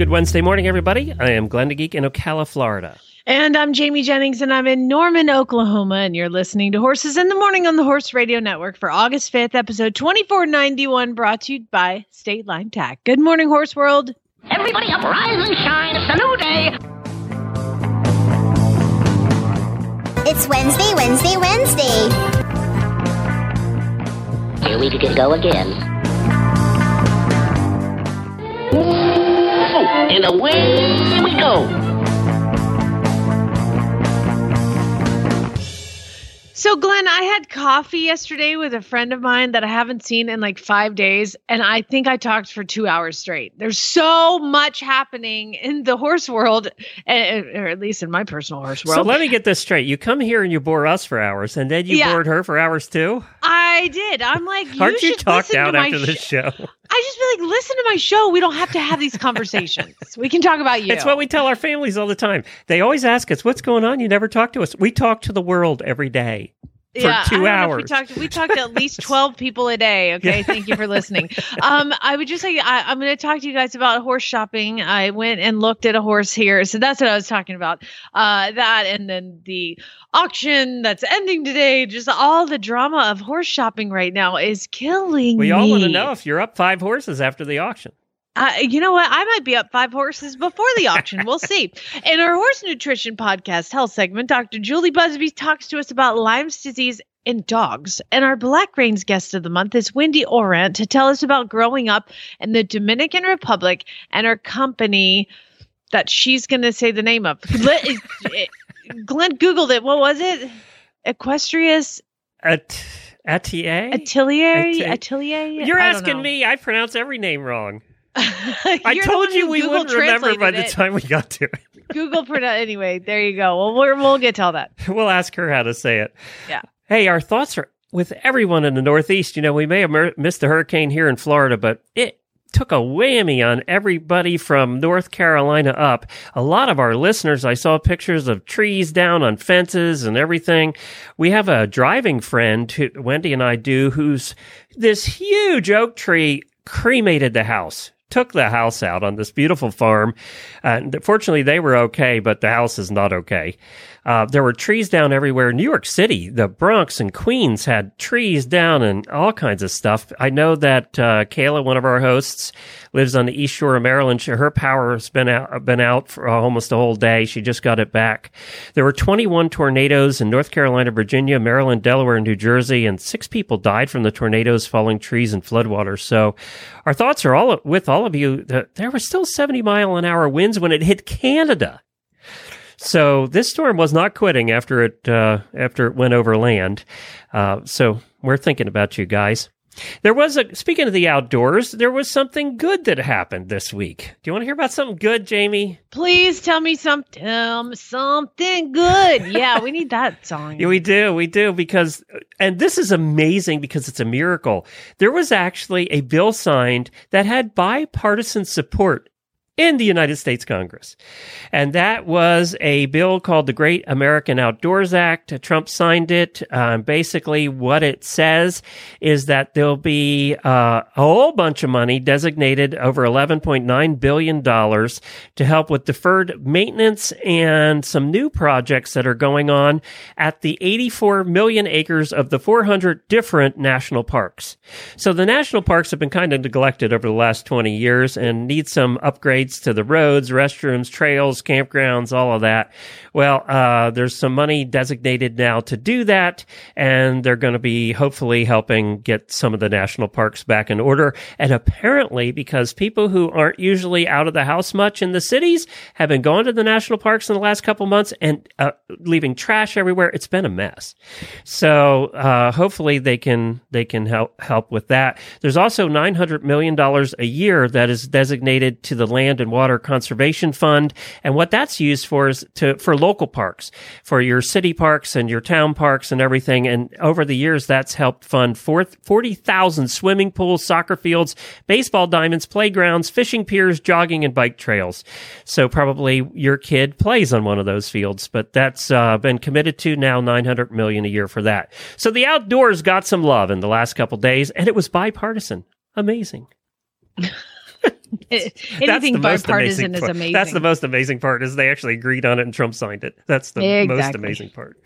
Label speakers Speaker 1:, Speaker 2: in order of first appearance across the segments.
Speaker 1: Good Wednesday morning, everybody. I am Glenn the Geek in Ocala, Florida.
Speaker 2: And I'm Jamie Jennings, and I'm in Norman, Oklahoma, and you're listening to Horses in the Morning on the Horse Radio Network for August 5th, episode 2491, brought to you by State Line Tack. Good morning, Horse World.
Speaker 3: Everybody up, rise and shine. It's a new day.
Speaker 4: It's Wednesday, Wednesday, Wednesday.
Speaker 3: Here we can go again. And away we go.
Speaker 2: So, Glenn, I had coffee yesterday with a friend of mine that I haven't seen in like five days, and I think I talked for two hours straight. There's so much happening in the horse world, eh, or at least in my personal horse world.
Speaker 1: So let me get this straight. You come here and you bore us for hours, and then you
Speaker 2: Yeah.
Speaker 1: bored her for hours too?
Speaker 2: I did. I'm like, you
Speaker 1: Aren't you
Speaker 2: should
Speaker 1: talked out
Speaker 2: to my
Speaker 1: after this
Speaker 2: sh-
Speaker 1: show?
Speaker 2: I just feel like, listen to my show. We don't have to have these conversations. we can talk about you.
Speaker 1: It's what we tell our families all the time. They always ask us, "What's going on?" You never talk to us. We talk to the world every day for
Speaker 2: yeah,
Speaker 1: two
Speaker 2: don't know if
Speaker 1: hours.
Speaker 2: We talked. We talked to at least twelve people a day. Okay, thank you for listening. Um, I would just say I, I'm going to talk to you guys about horse shopping. I went and looked at a horse here, so that's what I was talking about. Uh, that and then the auction that's ending today. Just all the drama of horse shopping right now is killing
Speaker 1: we
Speaker 2: me.
Speaker 1: all want to know if you're up five horses after the auction.
Speaker 2: Uh, you know what? I might be up five horses before the auction. We'll see. In our horse nutrition podcast health segment, Dr. Julie Buzby talks to us about Lyme's disease in dogs. And our Black Reins guest of the month is Wendy Orant to tell us about growing up in the Dominican Republic and her company that she's going to say the name of. Glenn, Glenn Googled it. What was it? Equestriess
Speaker 1: At Atelier?
Speaker 2: Atelier? Atelier?
Speaker 1: You're asking
Speaker 2: know.
Speaker 1: me. I pronounce every name wrong. I told you we
Speaker 2: Google
Speaker 1: wouldn't remember by the
Speaker 2: it.
Speaker 1: time we got to it.
Speaker 2: Google pronoun. Anyway, there you go. Well, we're, we'll get to all that.
Speaker 1: We'll ask her how to say it.
Speaker 2: Yeah.
Speaker 1: Hey, our thoughts are with everyone in the Northeast. You know, we may have mer- missed a hurricane here in Florida, but it took a whammy on everybody from North Carolina up. A lot of our listeners, I saw pictures of trees down on fences and everything. We have a driving friend, who, Wendy and I do, who's this huge oak tree cremated the house. Took the house out on this beautiful farm. Uh, fortunately, they were okay, but the house is not okay. Uh, there were trees down everywhere. New York City, the Bronx and Queens had trees down and all kinds of stuff. I know that uh, Kayla, one of our hosts, lives on the East Shore of Maryland. She- Her power has been out, been out for almost a whole day. She just got it back. There were 21 tornadoes in North Carolina, Virginia, Maryland, Delaware, and New Jersey, and six people died from the tornadoes, falling trees, and floodwaters. So, our thoughts are all with all of you. There were still 70 mile an hour winds when it hit Canada. So this storm was not quitting after it uh, after it went over land. Uh, so we're thinking about you guys. There was a speaking of the outdoors, there was something good that happened this week. Do you want to hear about something good, Jamie?
Speaker 2: Please tell me some, tell something good. Yeah, we need that song.
Speaker 1: Yeah, we do, we do, because and this is amazing because it's a miracle. There was actually a bill signed that had bipartisan support in the United States Congress. And that was a bill called the Great American Outdoors Act. Trump signed it. Um, basically, what it says is that there'll be uh, a whole bunch of money designated over $11.9 billion to help with deferred maintenance and some new projects that are going on at the 84 million acres of the 400 different national parks. So the national parks have been kind of neglected over the last 20 years and need some upgrades to the roads, restrooms, trails, campgrounds, all of that. Well, uh, there's some money designated now to do that, and they're going to be hopefully helping get some of the national parks back in order. And apparently, because people who aren't usually out of the house much in the cities have been going to the national parks in the last couple months and uh, leaving trash everywhere, it's been a mess. So uh, hopefully they can they can help help with that. There's also 900 million dollars a year that is designated to the land Land and Water Conservation Fund. And what that's used for is to, for local parks, for your city parks and your town parks and everything. And over the years, that's helped fund four- 40,000 swimming pools, soccer fields, baseball diamonds, playgrounds, fishing piers, jogging and bike trails. So probably your kid plays on one of those fields, but that's uh, been committed to now 900 million a year for that. So the outdoors got some love in the last couple days and it was bipartisan. Amazing.
Speaker 2: Anything bipartisan is amazing.
Speaker 1: That's the most amazing part is they actually agreed on it and Trump signed it. That's the most amazing part.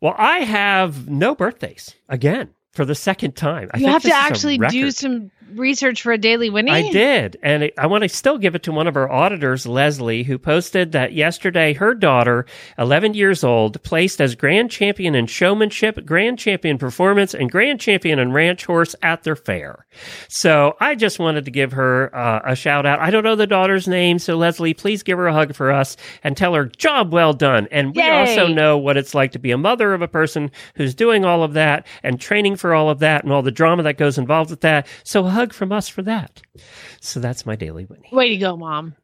Speaker 1: Well, I have no birthdays again for the second time. I
Speaker 2: you have to actually do some research for a daily Winnie.
Speaker 1: I did. And I want to still give it to one of our auditors, Leslie, who posted that yesterday her daughter, 11 years old, placed as grand champion in showmanship, grand champion performance, and grand champion in ranch horse at their fair. So I just wanted to give her uh, a shout out. I don't know the daughter's name. So Leslie, please give her a hug for us and tell her job well done. And we
Speaker 2: Yay.
Speaker 1: also know what it's like to be a mother of a person who's doing all of that and training for all of that and all the drama that goes involved with that. So a hug from us for that. So that's my daily Winnie.
Speaker 2: Way to go, mom.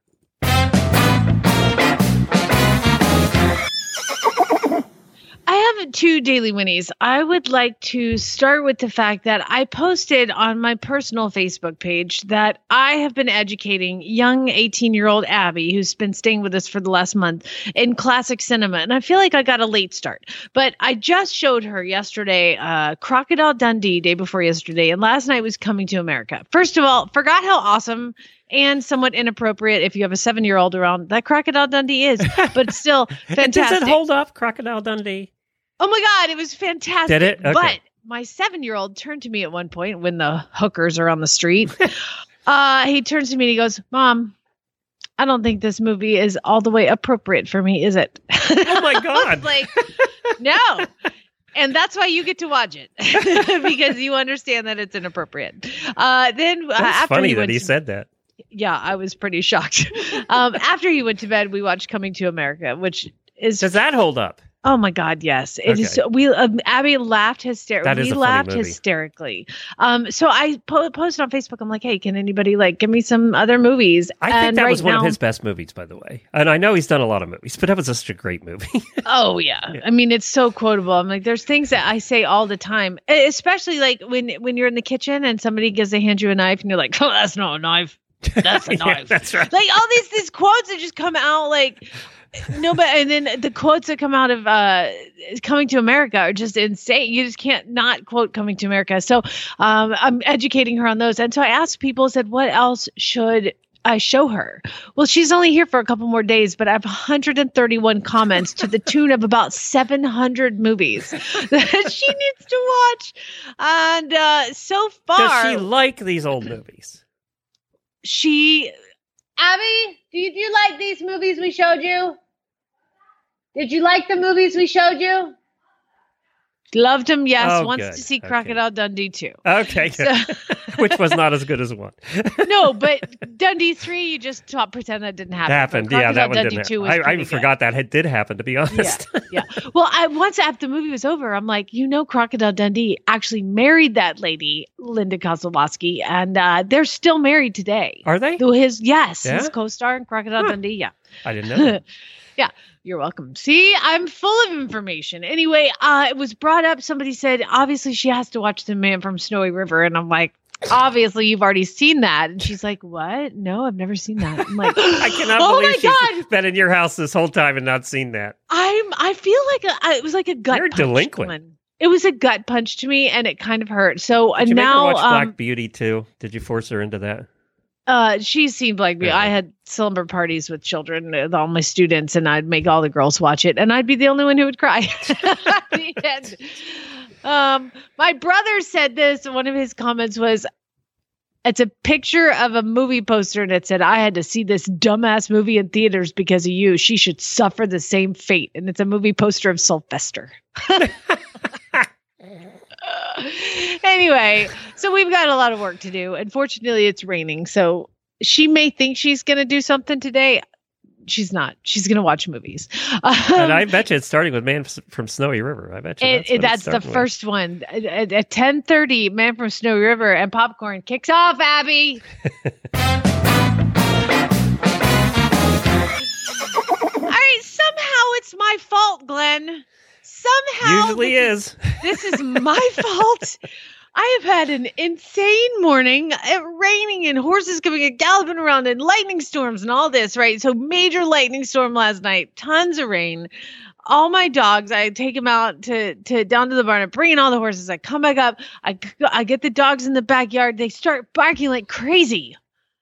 Speaker 2: I have two daily winnies. I would like to start with the fact that I posted on my personal Facebook page that I have been educating young 18 year old Abby, who's been staying with us for the last month, in classic cinema. And I feel like I got a late start, but I just showed her yesterday uh, Crocodile Dundee, day before yesterday, and last night was Coming to America. First of all, forgot how awesome and somewhat inappropriate if you have a seven year old around that Crocodile Dundee is, but still fantastic.
Speaker 1: Does it hold up, Crocodile Dundee?
Speaker 2: Oh my god, it was fantastic.
Speaker 1: Did it? Okay.
Speaker 2: But my seven year old turned to me at one point when the hookers are on the street. uh, he turns to me and he goes, Mom, I don't think this movie is all the way appropriate for me, is it?
Speaker 1: Oh my God.
Speaker 2: like, no. And that's why you get to watch it because you understand that it's inappropriate. Uh, then uh, after
Speaker 1: funny
Speaker 2: he
Speaker 1: that he
Speaker 2: to-
Speaker 1: said that.
Speaker 2: yeah, I was pretty shocked. um, after he went to bed, we watched Coming to America, which is
Speaker 1: Does that hold up?
Speaker 2: Oh my God, yes. It is.
Speaker 1: Okay.
Speaker 2: We um, Abby laughed hysterically. We laughed hysterically. Um, so I po- posted on Facebook. I'm like, hey, can anybody like give me some other movies?
Speaker 1: I think that
Speaker 2: right
Speaker 1: was one
Speaker 2: now-
Speaker 1: of his best movies, by the way. And I know he's done a lot of movies, but that was such a great movie.
Speaker 2: Oh yeah. I mean, it's so quotable. I'm like, there's things that I say all the time, especially like when when you're in the kitchen and somebody gives a hand you a knife and you're like, oh, that's not a knife. That's a
Speaker 1: Yeah, that's right.
Speaker 2: like all these these quotes that just come out like no but and then the quotes that come out of uh coming to america are just insane you just can't not quote coming to america so um i'm educating her on those and so i asked people said what else should I show her. Well, she's only here for a couple more days, but I have 131 comments to the tune of about 700 movies that she needs to watch. And uh, so far,
Speaker 1: Does she like these old movies?
Speaker 2: She
Speaker 5: Abby, did you like these movies we showed you? Did you like the movies we showed you?
Speaker 2: Loved him. Yes,
Speaker 1: Oh,
Speaker 2: wants
Speaker 1: good.
Speaker 2: to see
Speaker 1: Okay.
Speaker 2: Crocodile Dundee too.
Speaker 1: Okay,
Speaker 2: So,
Speaker 1: which was not as good as one.
Speaker 2: no, but Dundee three, you just talk, pretend that didn't happen.
Speaker 1: happened, yeah, that one
Speaker 2: Dundee
Speaker 1: didn't.
Speaker 2: two
Speaker 1: I, I even
Speaker 2: good.
Speaker 1: forgot that it did happen. To be honest,
Speaker 2: yeah. Well, I once after the movie was over, I'm like, you know, Crocodile Dundee actually married that lady, Linda Kozlowski, and uh, they're still married today.
Speaker 1: are they?
Speaker 2: Though his yes,
Speaker 1: Yeah?
Speaker 2: his co-star in Crocodile
Speaker 1: Huh.
Speaker 2: Dundee, yeah.
Speaker 1: I didn't know.
Speaker 2: yeah, you're welcome. See, I'm full of information. Anyway, uh, it was brought up. Somebody said, obviously, she has to watch The Man from Snowy River. And I'm like, obviously, you've already seen that. And she's like, what? No, I've never seen that. I'm like,
Speaker 1: I cannot
Speaker 2: oh
Speaker 1: believe she's
Speaker 2: God.
Speaker 1: been in your house this whole time and not seen that.
Speaker 2: I'm, I feel like a, it was like a gut
Speaker 1: You're
Speaker 2: punch
Speaker 1: delinquent.
Speaker 2: one. It was a gut punch to me and it kind of hurt. So uh,
Speaker 1: you
Speaker 2: now,
Speaker 1: make her watch
Speaker 2: um,
Speaker 1: Black Beauty too? Did you force her into that?
Speaker 2: Uh, she's seen Black Beauty.
Speaker 1: Yeah.
Speaker 2: I had slumber parties with children, with all my students, and I'd make all the girls watch it, and I'd be the only one who would cry. at the end. Um, my brother said this. One of his comments was, "It's a picture of a movie poster, and it said I had to see this dumbass movie in theaters because of you. She should suffer the same fate." And it's a movie poster of Sylvester. anyway, so we've got a lot of work to do. Unfortunately, it's raining, so she may think she's going to do something today. she's not. She's gonna watch movies.
Speaker 1: and um, I bet you it's starting with Man from Snowy River. I bet you
Speaker 2: It,
Speaker 1: that's,
Speaker 2: it- that's the
Speaker 1: with.
Speaker 2: first one at, at ten thirty. Man from Snowy River and popcorn kicks off. Abby. All right. Somehow it's my fault, Glenn. Somehow
Speaker 1: Usually
Speaker 2: this
Speaker 1: is.
Speaker 2: this is my fault. I have had an insane morning, it raining and horses coming and galloping around and lightning storms and all this, right? So major lightning storm last night, tons of rain. All my dogs, I take them out to to down to the barn. I bring in all the horses. I come back up. I I get the dogs in the backyard. They start barking like crazy.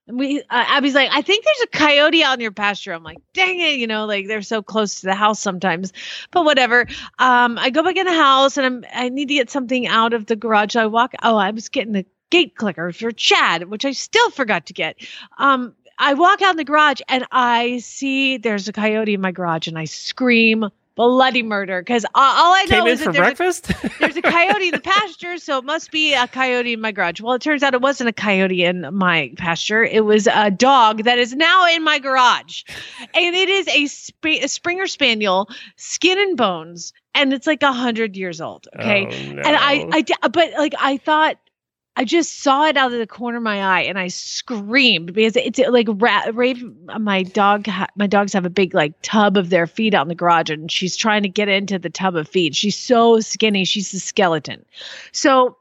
Speaker 2: We, uh, Abby's like, I think there's a coyote out in your pasture. I'm like, dang it, you know, like they're so close to the house sometimes, but whatever. Um, I go back in the house and I'm, I need to get something out of the garage. I walk. Oh, I was getting the gate clicker for Chad, which I still forgot to get. Um, I walk out in the garage and I see there's a coyote in my garage and I scream bloody murder because all I know
Speaker 1: Came
Speaker 2: is that there's a- there's a coyote in the pasture, so it must be a coyote in my garage. Well, it turns out it wasn't a coyote in my pasture. It was a dog that is now in my garage. And it is a, sp- a Springer Spaniel, skin and bones, and it's like a hundred years old. Okay.
Speaker 1: Oh,
Speaker 2: And I, I, but like I thought, I just saw it out of the corner of my eye, and I screamed because it's like ra- Raven. My dog, ha- my dogs have a big like tub of their feed out in the garage, and she's trying to get into the tub of feed. She's so skinny, she's a skeleton. So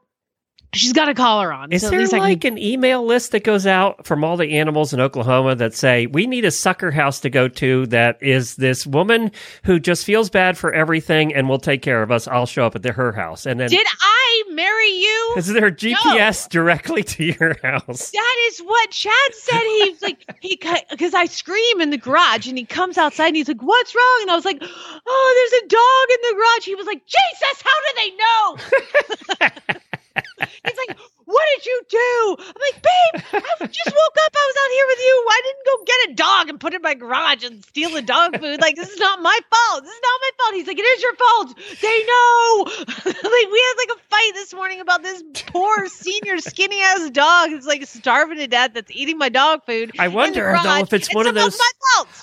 Speaker 2: she's got a collar on.
Speaker 1: Is
Speaker 2: so
Speaker 1: there
Speaker 2: I can-
Speaker 1: like an email list that goes out from all the animals in Oklahoma that say we need a sucker house to go to that is this woman who just feels bad for everything and will take care of us? I'll show up at the, her house, and then
Speaker 2: Did I marry you?
Speaker 1: is there GPS directly to your house?
Speaker 2: That is what Chad said. He's like, he because I scream in the garage and he comes outside and he's like, "What's wrong?" And I was like, "Oh, there's a dog in the garage." He was like, "Jesus, how do they know?" he's like, "What did you do?" I'm like, "Babe, I just woke up. I was out here with you. I didn't go get a dog and put it in my garage and steal the dog food. Like, this is not my fault. This is not my fault." He's like, "It is your fault. They know." like, we had like a fight this morning about this poor senior skinny ass dog that's like starving to death that's eating my dog food.
Speaker 1: I wonder, though, if it's one of those-.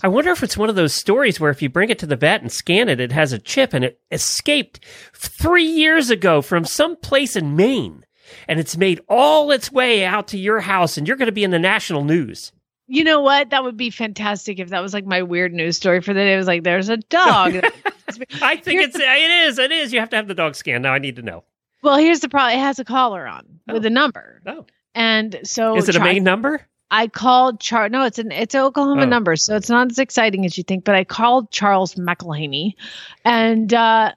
Speaker 1: I wonder if it's one of those stories where if you bring it to the vet and scan it, it has a chip and it escaped three years ago from some place in Maine. And it's made all its way out to your house, and you're going to be in the national news.
Speaker 2: You know what? That would be fantastic if that was like my weird news story for the day. It was like, there's a dog.
Speaker 1: I think it's it is it is. You have to have the dog scan. Now I need to know.
Speaker 2: well, here's the problem. It has a collar on with
Speaker 1: Oh.
Speaker 2: a number.
Speaker 1: Oh,
Speaker 2: And so
Speaker 1: is it a Maine number?
Speaker 2: I called Char. No, it's an it's an Oklahoma
Speaker 1: Oh.
Speaker 2: number, so it's not as exciting as you think. But I called Charles McElhaney, and uh,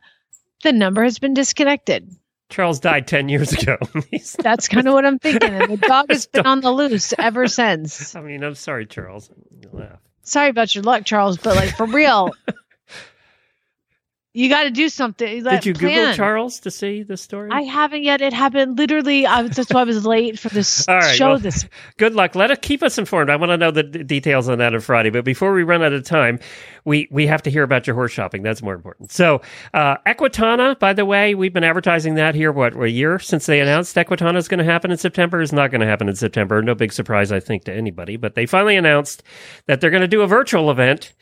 Speaker 2: the number has been disconnected.
Speaker 1: Charles died ten years ago.
Speaker 2: That's kind of what I'm thinking. And the dog has been on the loose ever since.
Speaker 1: I mean, I'm sorry, Charles.
Speaker 2: Sorry about your luck, Charles, but like for real, you got to do something.
Speaker 1: Did you Google. Charles to see the story?
Speaker 2: I haven't yet. It happened literally. I was that's why I was late for this
Speaker 1: right,
Speaker 2: show.
Speaker 1: well-
Speaker 2: this
Speaker 1: Good luck. Let us keep us informed. I want to know the d- details on that on Friday. But before we run out of time, we we have to hear about your horse shopping. That's more important. So, uh, Equitana, by the way, we've been advertising that here. What a year since they announced Equitana is going to happen in September. Is not going to happen in September. No big surprise, I think, to anybody. But they finally announced that they're going to do a virtual event.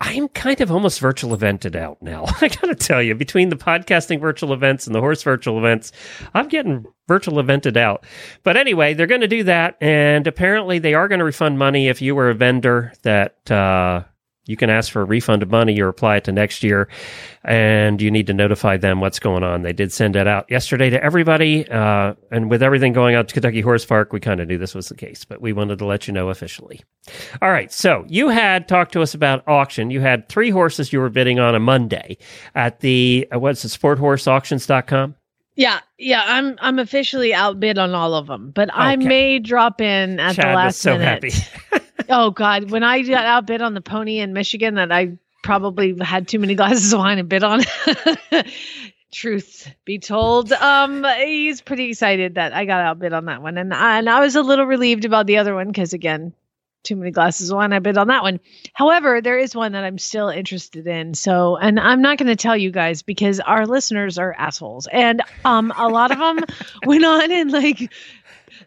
Speaker 1: I'm kind of almost virtual evented out now. I got to tell you, between the podcasting virtual events and the horse virtual events, I'm getting virtual evented out. But anyway, they're going to do that. And apparently, they are going to refund money if you were a vendor that, uh, you can ask for a refund of money or apply it to next year, and you need to notify them what's going on. They did send it out yesterday to everybody, uh, and with everything going on to Kentucky Horse Park, we kind of knew this was the case, but we wanted to let you know officially. All right, so you had talked to us about auction. You had three horses you were bidding on a Monday at the uh, what's it, sporthorseauctions.com?
Speaker 2: yeah, yeah. I'm I'm officially outbid on all of them, but I may drop in at the
Speaker 1: Chad
Speaker 2: last
Speaker 1: was so
Speaker 2: minute.
Speaker 1: happy.
Speaker 2: Oh God, when I got outbid on the pony in Michigan that I probably had too many glasses of wine and bid on. Truth be told, um, he's pretty excited that I got outbid on that one, and and I was a little relieved about the other one because again, too many glasses of wine. I bid on that one. However, there is one that I'm still interested in. So, and I'm not going to tell you guys because our listeners are assholes, and um, a lot of them went on and like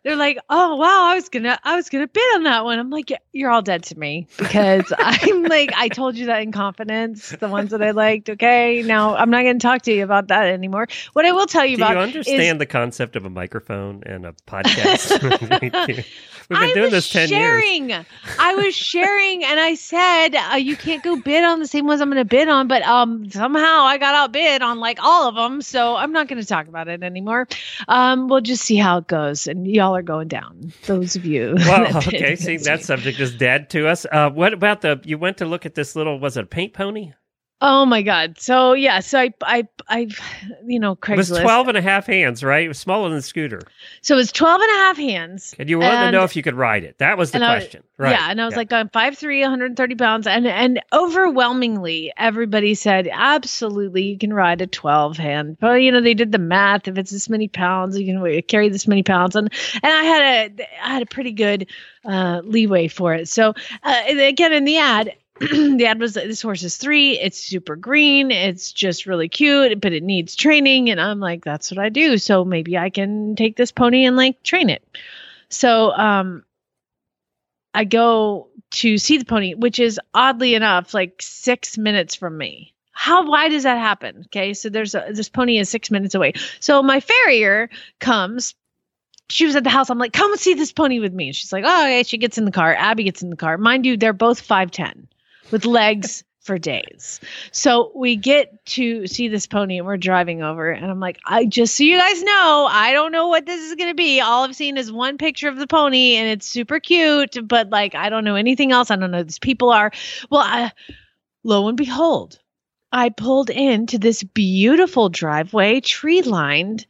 Speaker 2: they're like, "Oh wow, I was gonna, I was gonna bid on that one." I'm like, "You're all dead to me because I'm like, I told you that in confidence. The ones that I liked, okay. Now I'm not gonna talk to you about that anymore. What I will tell you
Speaker 1: Do
Speaker 2: about
Speaker 1: you
Speaker 2: is
Speaker 1: understand the concept of a microphone and a podcast? We've been
Speaker 2: I
Speaker 1: doing
Speaker 2: was
Speaker 1: this 10 years.
Speaker 2: sharing. I was sharing, and I said uh, you can't go bid on the same ones I'm going to bid on, but um, somehow I got outbid on like all of them, so I'm not going to talk about it anymore. Um, we'll just see how it goes, and y'all are going down. Those of you.
Speaker 1: Well, okay. See, that subject is dead to us. Uh, what about the? You went to look at this little. Was it a paint pony?
Speaker 2: Oh my god. So yeah. So I I I, you know,
Speaker 1: It was
Speaker 2: Craigslist.
Speaker 1: 12 and a half hands, right? It was smaller than the scooter.
Speaker 2: So it was 12 and a half hands.
Speaker 1: And you wanted to know if you could ride it. That was the
Speaker 2: and I-
Speaker 1: question, right?
Speaker 2: Yeah, and I was like, I'm 5'3", 130 pounds, and and overwhelmingly, everybody said absolutely you can ride a twelve hand. But you know, they did the math. If it's this many pounds, you can carry this many pounds, and and I had a I had a pretty good uh, leeway for it. So uh, again, in the ad. the ad was this horse is three. It's super green. It's just really cute, but it needs training. And I'm like, that's what I do. So maybe I can take this pony and like train it. So um, I go to see the pony, which is oddly enough like six minutes from me. How why does that happen? Okay, so there's a, this pony is six minutes away. So my farrier comes. She was at the house. I'm like, come see this pony with me. And she's like, oh, okay. She gets in the car. Abby gets in the car. Mind you, they're both five ten, with legs for days. So we get to see this pony and we're driving over and I'm like, I just so you guys know, I don't know what this is going to be. All I've seen is one picture of the pony and it's super cute, but like I don't know anything else. I don't know these people are. Well, I, lo and behold, I pulled into this beautiful driveway, tree lined,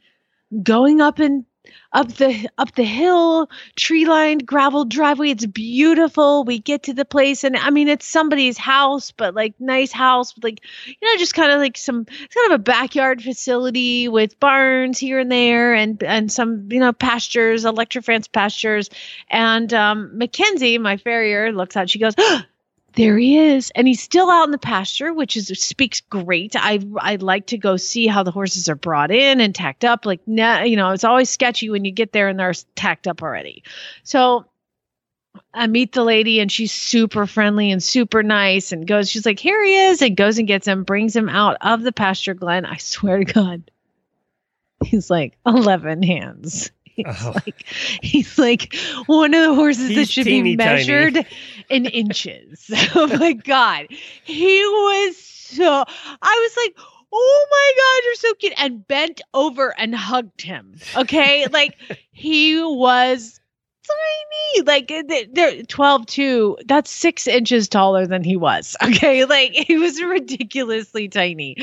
Speaker 2: going up and up the up the hill tree lined gravel driveway. It's beautiful. We get to the place and i mean it's somebody's house but like nice house with like you know just kind of like some it's kind of a backyard facility with barns here and there and and some you know pastures fence pastures. And um mackenzie my farrier looks out. She goes there he is and he's still out in the pasture which is speaks great i i like to go see how the horses are brought in and tacked up like nah, you know it's always sketchy when you get there and they're tacked up already so I meet the lady and she's super friendly and super nice and goes, she's like, here he is, and goes and gets him, brings him out of the pasture glen. I swear to God, he's like 11 hands. He's
Speaker 1: Oh.
Speaker 2: like, he's like one of the horses that should be
Speaker 1: tiny.
Speaker 2: In inches. oh my God. He was so, I was like, oh my God, you're so cute. And bent over and hugged him. Okay. like he was tiny. Like they're 12 2. That's six inches taller than he was. Okay. Like he was ridiculously tiny.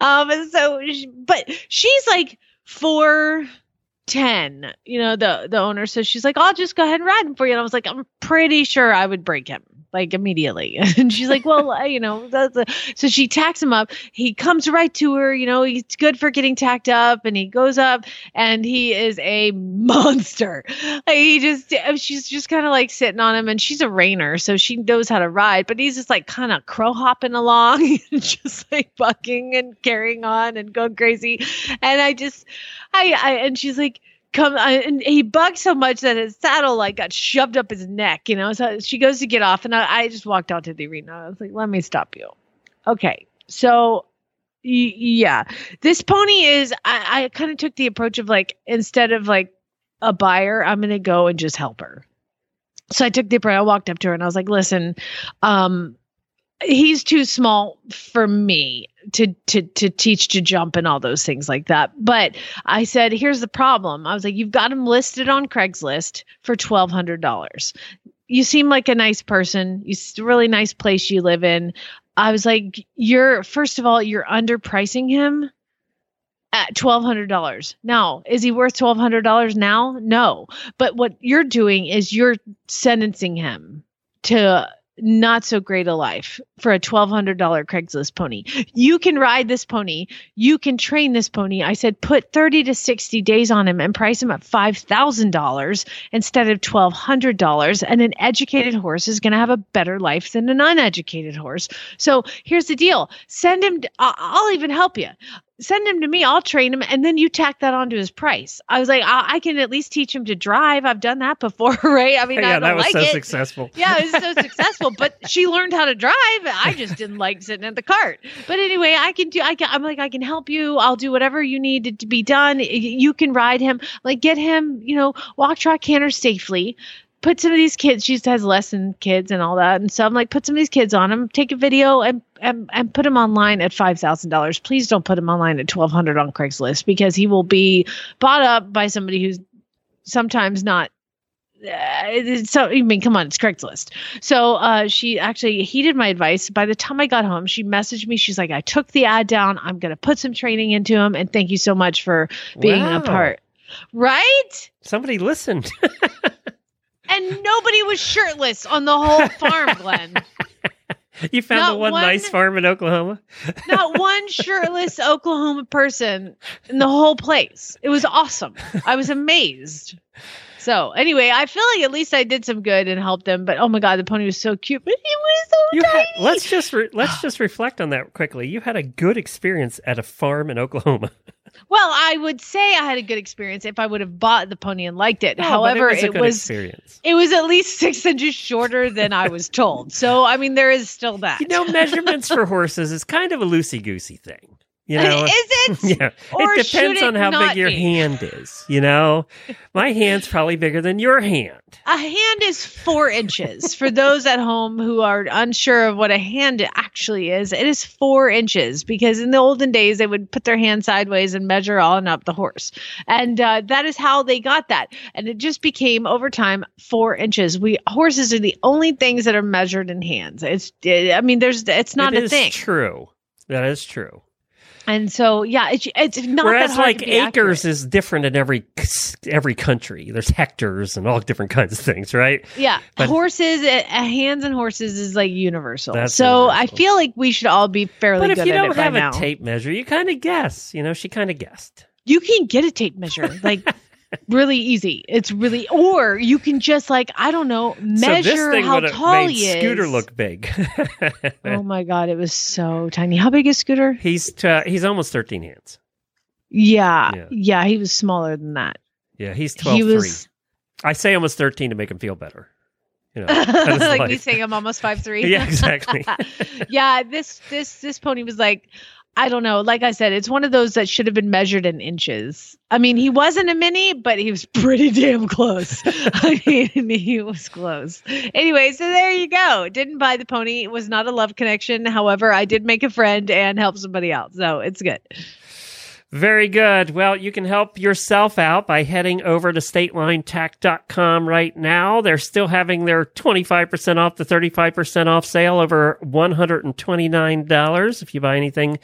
Speaker 2: Um, and so, but she's like four. 10 you know the the owner says she's like i'll just go ahead and ride him for you. And i was like i'm pretty sure i would break him like immediately. And she's like well uh, you know so she tacks him up. He comes right to her you know he's good for getting tacked up and he goes up and he is a monster. Like he just she's just kind of like sitting on him and she's a reiner so she knows how to ride but he's just like kind of crow hopping along just like bucking and carrying on and going crazy. And i just i, I and she's like come I, and he bugged so much that his saddle like got shoved up his neck you know? So she goes to get off and I, I just walked out to the arena. I was like let me stop you. Okay so y- yeah. This pony is i, I kind of took the approach of like instead of like a buyer i'm gonna go and just help her. So i took the approach i walked up to her and i was like listen um he's too small for me to to to teach to jump and all those things like that but I said, here's the problem. I was like, you've got him listed on Craigslist for twelve hundred dollars. You seem like a nice person. You really nice place you live in. I was like, you're first of all, you're underpricing him at twelve hundred dollars. Now, is he worth twelve hundred dollars now? No. But what you're doing is you're sentencing him to not so great a life for a $1200 Craigslist pony. You can ride this pony. You can train this pony. I said put 30 to 60 days on him and price him at $5,000 instead of $1200 and an educated horse is going to have a better life than an uneducated horse. So, here's the deal. Send him I'll even help you send him to me. I'll train him, and then you tack that onto his price. I was like, I, I can at least teach him to drive. I've done that before, right? I mean, I
Speaker 1: yeah,
Speaker 2: don't
Speaker 1: that was
Speaker 2: like
Speaker 1: so
Speaker 2: it.
Speaker 1: successful.
Speaker 2: Yeah, it was so successful, but she learned how to drive. I just didn't like sitting in the cart. But anyway, I can do. I can. I'm like, I can help you. I'll do whatever you need to be done. You can ride him. Like, get him. You know, walk, track, canter safely. Put some of these kids. She has lesson kids and all that, and so I'm like, put some of these kids on him. Take a video and and, and put him online at five thousand dollars. Please don't put him online at twelve hundred on Craigslist because he will be bought up by somebody who's sometimes not uh, so I mean, come on, it's Craigslist. So uh, she actually heeded my advice. By the time I got home, she messaged me. She's like, "I took the ad down. I'm going to put some training into him, and thank you so much for being
Speaker 1: Wow.
Speaker 2: a part." Right?
Speaker 1: Somebody listened.
Speaker 2: And nobody was shirtless on the whole farm, Glenn.
Speaker 1: you found
Speaker 2: Not
Speaker 1: the one,
Speaker 2: one-
Speaker 1: nice farm in Oklahoma.
Speaker 2: Not one shirtless Oklahoma person in the whole place. It was awesome. I was amazed. So anyway, I feel like at least I did some good and helped them. But oh my god, the pony was so cute. But he was so
Speaker 1: You
Speaker 2: tiny.
Speaker 1: had, let's just re- let's just reflect on that quickly. You had a good experience at a farm in Oklahoma.
Speaker 2: Well, I would say I had a good experience if I would have bought the pony and liked it.
Speaker 1: But
Speaker 2: However,
Speaker 1: it was
Speaker 2: it was
Speaker 1: experience.
Speaker 2: it was at least six inches shorter than I was told. So I mean, there is still that.
Speaker 1: You know, measurements for horses is kind of a loosey goosey thing. You know,
Speaker 2: is it?
Speaker 1: yeah, it depends
Speaker 2: it
Speaker 1: on how big your
Speaker 2: be?
Speaker 1: hand is. You know, my hand's probably bigger than your hand.
Speaker 2: A hand is four inches. For those at home who are unsure of what a hand actually is, it is four inches because in the olden days they would put their hand sideways and measure on up the horse, and uh, that is how they got that. And it just became over time four inches. We horses are the only things that are measured in hands. It's, I mean, there's it's not
Speaker 1: It
Speaker 2: a
Speaker 1: is
Speaker 2: thing.
Speaker 1: True. That is true.
Speaker 2: And so, yeah, it's, it's not
Speaker 1: Whereas, like acres
Speaker 2: accurate.
Speaker 1: is different in every every country. There's hectares and all different kinds of things, right?
Speaker 2: Yeah,
Speaker 1: But-
Speaker 2: horses, uh, uh, hands and horses is like universal. So I feel like we should all be fairly
Speaker 1: But if you don't have
Speaker 2: now.
Speaker 1: a tape measure, you kind of guess. You know, she kind of guessed.
Speaker 2: you can get a tape measure, like really easy. It's really, or you can just like I don't know,
Speaker 1: so this
Speaker 2: measure
Speaker 1: thing
Speaker 2: how
Speaker 1: would have
Speaker 2: tall
Speaker 1: made
Speaker 2: he is.
Speaker 1: Scooter look big.
Speaker 2: Oh my god, it was so tiny. How big is Scooter?
Speaker 1: he's t- he's almost 13 hands.
Speaker 2: Yeah,
Speaker 1: Yeah.
Speaker 2: yeah, he was smaller than that.
Speaker 1: Yeah, he's 12
Speaker 2: he
Speaker 1: three.
Speaker 2: was
Speaker 1: I say almost 13 to make him feel better. You know,
Speaker 2: like me saying I'm almost five three.
Speaker 1: Yeah, exactly.
Speaker 2: yeah, this this this pony was like I don't know. Like I said, it's one of those that should have been measured in inches. I mean, he wasn't a mini, but he was pretty damn close. I mean, he was close. Anyway, so there you go. Didn't buy the pony. It was not a love connection. However, I did make a friend and help somebody out. So it's good.
Speaker 1: Very good. Well, you can help yourself out by heading over to statelinetack.com right now. They're still having their 25% off the 35% off sale over $129 if you buy anything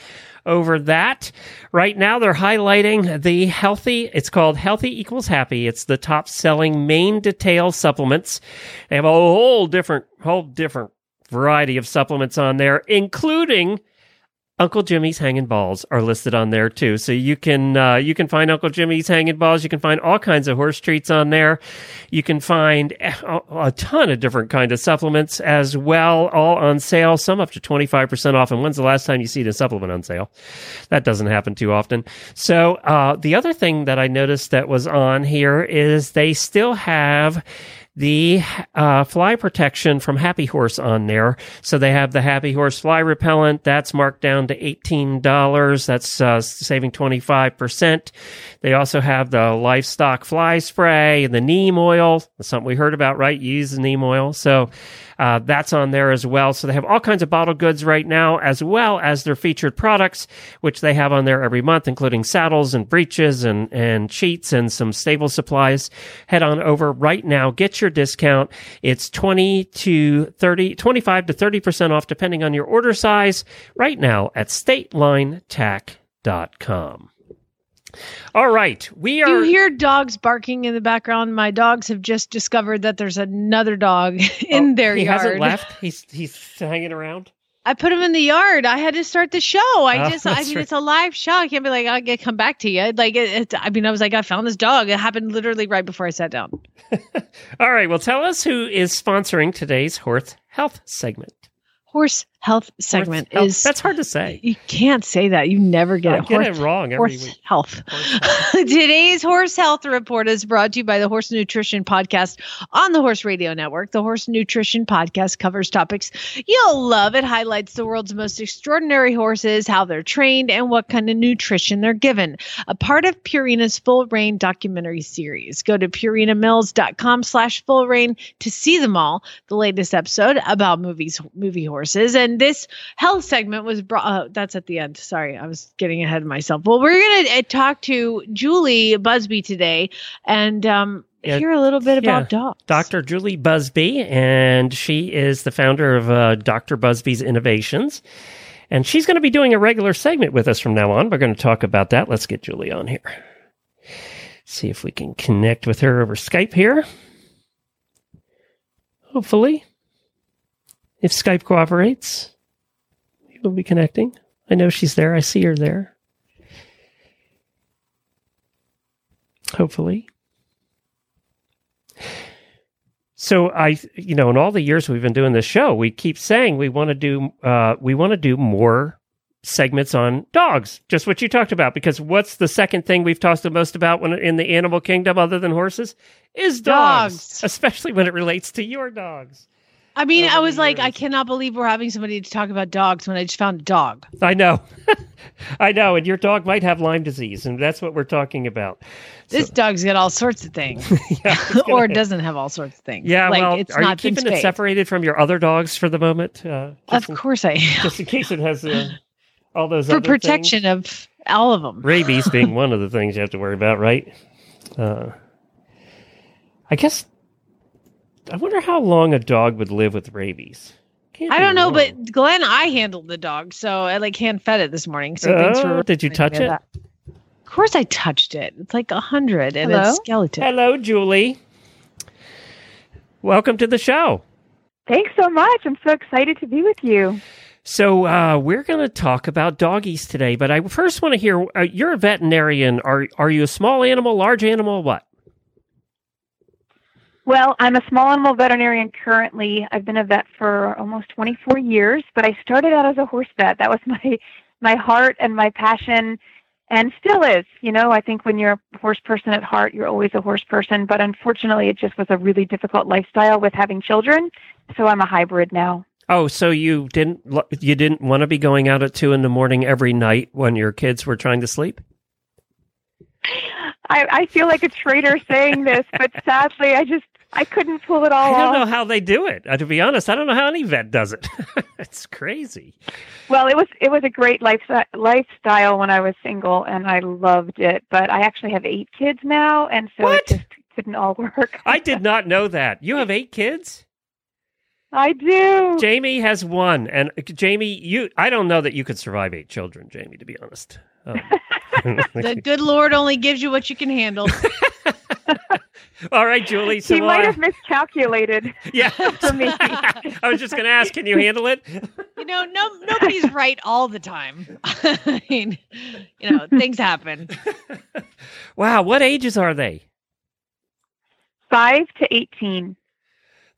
Speaker 1: over that. Right now, they're highlighting the healthy, it's called Healthy Equals Happy. It's the top selling main detail supplements. They have a whole different, whole different variety of supplements on there, including Uncle Jimmy's hanging balls are listed on there too. So you can uh, you can find Uncle Jimmy's hanging balls. You can find all kinds of horse treats on there. You can find a, a ton of different kind of supplements as well, all on sale. Some up to twenty five percent off. And when's the last time you see a supplement on sale? That doesn't happen too often. So uh, the other thing that I noticed that was on here is they still have the uh, fly protection from Happy Horse on there. So they have the Happy Horse fly repellent. That's marked down to $18. That's uh, saving 25%. They also have the livestock fly spray and the neem oil. That's something we heard about, right? You use the neem oil. So uh, that's on there as well. So they have all kinds of bottle goods right now, as well as their featured products, which they have on there every month, including saddles and breeches and, and sheets and some stable supplies. Head on over right now. Get your discount. It's 20 to 30, 25 to 30% off, depending on your order size, right now at statelinetack.com. All right. We
Speaker 2: Do
Speaker 1: are.
Speaker 2: you hear dogs barking in the background? My dogs have just discovered that there's another dog in
Speaker 1: Oh,
Speaker 2: their
Speaker 1: he
Speaker 2: yard.
Speaker 1: hasn't left. He's he's hanging around.
Speaker 2: I put him in the yard. I had to start the show. I
Speaker 1: Oh,
Speaker 2: just, I mean,
Speaker 1: right.
Speaker 2: it's a live show. I can't be like, I'll get come back to you. Like, it, it, I mean, I was like, I found this dog. It happened literally right before I sat down.
Speaker 1: All right. Well, tell us who is sponsoring today's horse health segment.
Speaker 2: Horse health segment
Speaker 1: health.
Speaker 2: is
Speaker 1: That's hard to say.
Speaker 2: You can't say that. You never get
Speaker 1: I
Speaker 2: it.
Speaker 1: get
Speaker 2: Horse,
Speaker 1: it wrong
Speaker 2: horse
Speaker 1: week.
Speaker 2: health.
Speaker 1: Horse
Speaker 2: Today's Horse Health Report is brought to you by the Horse Nutrition Podcast on the Horse Radio Network. The Horse Nutrition Podcast covers topics you'll love. It highlights the world's most extraordinary horses, how they're trained, and what kind of nutrition they're given. A part of Purina's Full Rein documentary series. Go to purinamills.com slash full rein to see them all. The latest episode about movies, movie horses. And this health segment was brought, uh, that's at the end. Sorry, I was getting ahead of myself. Well, we're going to uh, talk to Julie Buzby today and um,
Speaker 1: Yeah,
Speaker 2: hear a little bit
Speaker 1: yeah.
Speaker 2: about dogs.
Speaker 1: Dr. Julie Buzby, and she is the founder of uh, Dr. Buzby's Innovations. And she's going to be doing a regular segment with us from now on. We're going to talk about that. Let's get Julie on here. See if we can connect with her over Skype here. Hopefully. If Skype cooperates, we'll be connecting. I know she's there. I see her there. Hopefully. So I, you know, in all the years we've been doing this show, we keep saying we want to do, uh, we want to do more segments on dogs. Just what you talked about, because what's the second thing we've talked the most about when in the animal kingdom, other than horses, is dogs,
Speaker 2: Dogs.
Speaker 1: especially when it relates to your dogs.
Speaker 2: I mean, I was like, I cannot believe we're having somebody to talk about dogs when I just found a dog.
Speaker 1: I know, I know, and your dog might have Lyme disease, and that's what we're talking about.
Speaker 2: This dog's got all sorts of things,
Speaker 1: Yeah,
Speaker 2: or doesn't have all sorts of things.
Speaker 1: Yeah,
Speaker 2: like
Speaker 1: well,
Speaker 2: it's
Speaker 1: are
Speaker 2: not been
Speaker 1: keeping it separated from your other dogs for the moment? Uh,
Speaker 2: Of
Speaker 1: just, in,
Speaker 2: course, I am.
Speaker 1: just in case it has uh, all those
Speaker 2: for
Speaker 1: other things?
Speaker 2: protection of all of them.
Speaker 1: rabies being one of the things you have to worry about, right? Uh, I guess. I wonder how long a dog would live with rabies. Can't
Speaker 2: I don't know,
Speaker 1: long.
Speaker 2: but Glenn, I handled the dog, so I like hand fed it this morning. So thanks
Speaker 1: Oh,
Speaker 2: for.
Speaker 1: did you touch it?
Speaker 2: of that. Of course, I touched it. It's like a hundred, and
Speaker 5: Hello?
Speaker 2: it's skeleton.
Speaker 1: hello, Julie. Welcome to the show.
Speaker 6: Thanks so much. I'm so excited to be with you.
Speaker 1: So uh, we're going to talk about doggies today, but I first want to hear. Uh, you're a veterinarian. Are are you a small animal, large animal, what?
Speaker 6: Well, I'm a small animal veterinarian currently. I've been a vet for almost 24 years, but I started out as a horse vet. That was my my heart and my passion and still is. You know, I think when you're a horse person at heart, you're always a horse person, but unfortunately it just was a really difficult lifestyle with having children, so I'm a hybrid now.
Speaker 1: Oh, so you didn't you didn't want to be going out at two in the morning every night when your kids were trying to sleep?
Speaker 6: I, I feel like a traitor saying this, but sadly I just I couldn't pull it all
Speaker 1: I don't
Speaker 6: off.
Speaker 1: know how they do it. Uh, to be honest, I don't know how any vet does it. it's crazy.
Speaker 6: Well, it was it was a great lifestyle lifestyle when I was single, and I loved it. But I actually have eight kids now, and so
Speaker 1: What?
Speaker 6: it just couldn't all work.
Speaker 1: I did not know that. You have eight kids?
Speaker 6: I do.
Speaker 1: Jamie has one. And uh, Jamie, you I don't know that you could survive eight children, Jamie, to be honest. Um,
Speaker 2: The good Lord only gives you what you can handle.
Speaker 1: all right, Julie. So
Speaker 6: he might
Speaker 1: uh,
Speaker 6: have miscalculated.
Speaker 1: yeah.
Speaker 6: for me.
Speaker 1: I was just going to ask, can you handle it?
Speaker 2: you know, no nobody's right all the time. I mean, you know, things happen.
Speaker 1: Wow, what ages are they?
Speaker 6: Five to eighteen.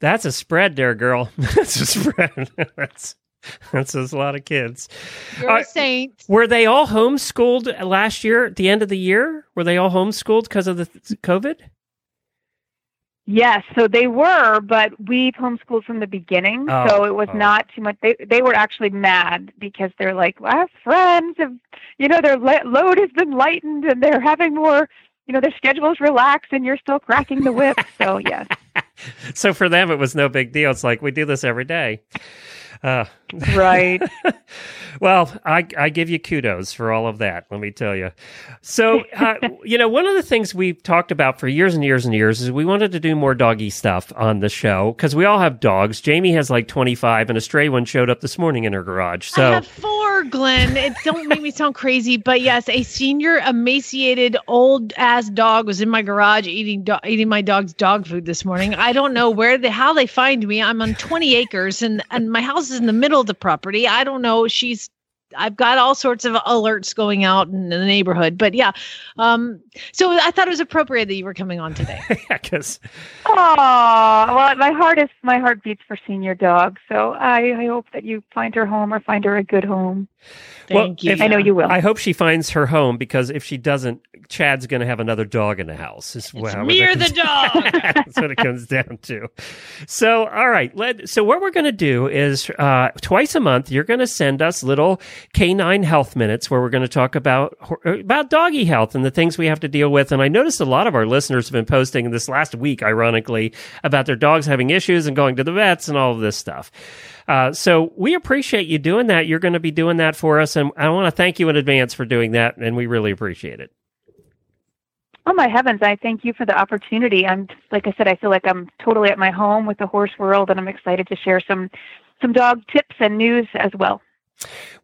Speaker 1: That's a spread there, girl. That's a spread. that's that's a lot of kids.
Speaker 2: You're
Speaker 1: Uh,
Speaker 2: a saint.
Speaker 1: Were they all homeschooled last year at the end of the year? Were they all homeschooled because of the th- COVID?
Speaker 6: Yes, so they were, but we've homeschooled from the beginning,
Speaker 1: Oh,
Speaker 6: so it was
Speaker 1: oh.
Speaker 6: not too much. They they were actually mad because they're like, well, our friends have, you know, their le- load has been lightened and they're having more, you know, their schedules relaxed, and you're still cracking the whip. so yes,
Speaker 1: So for them, it was no big deal. It's like we do this every day. Uh,
Speaker 6: right.
Speaker 1: well, I, I give you kudos for all of that. Let me tell you. So, uh, you know, one of the things we've talked about for years and years and years is we wanted to do more doggy stuff on the show because we all have dogs. Jamie has like 25, and a stray one showed up this morning in her garage.
Speaker 2: I
Speaker 1: So,
Speaker 2: have four, Glenn. It don't make me sound crazy, but yes, a senior emaciated old ass dog was in my garage eating do- eating my dog's dog food this morning. I don't know where they how they find me. I'm on 20 acres and and my house is in the middle of the property. I don't know. She's I've got all sorts of alerts going out in the neighborhood. But yeah, um, so I thought it was appropriate that you were coming on today.
Speaker 1: yeah, because
Speaker 6: Oh, well, my heart is my heart beats for senior dog. So I, I hope that you find her home or find her a good home.
Speaker 2: Thank you.
Speaker 6: I know you will.
Speaker 1: I hope she finds her home because if she doesn't, Chad's going to have another dog in the house. Is
Speaker 2: It's
Speaker 1: how
Speaker 2: me or the dog.
Speaker 1: That's what it comes down to. So, all right. Let, so, what we're going to do is uh, twice a month, you're going to send us little canine health minutes where we're going to talk about about doggy health and the things we have to deal with. And I noticed a lot of our listeners have been posting this last week, ironically, about their dogs having issues and going to the vets and all of this stuff. Uh, so we appreciate you doing that. You're going to be doing that for us, and I want to thank you in advance for doing that, and we really appreciate it.
Speaker 6: Oh my heavens! I thank you for the opportunity. I'm like I said, I feel like I'm totally at my home with the horse world, and I'm excited to share some some dog tips and news as well.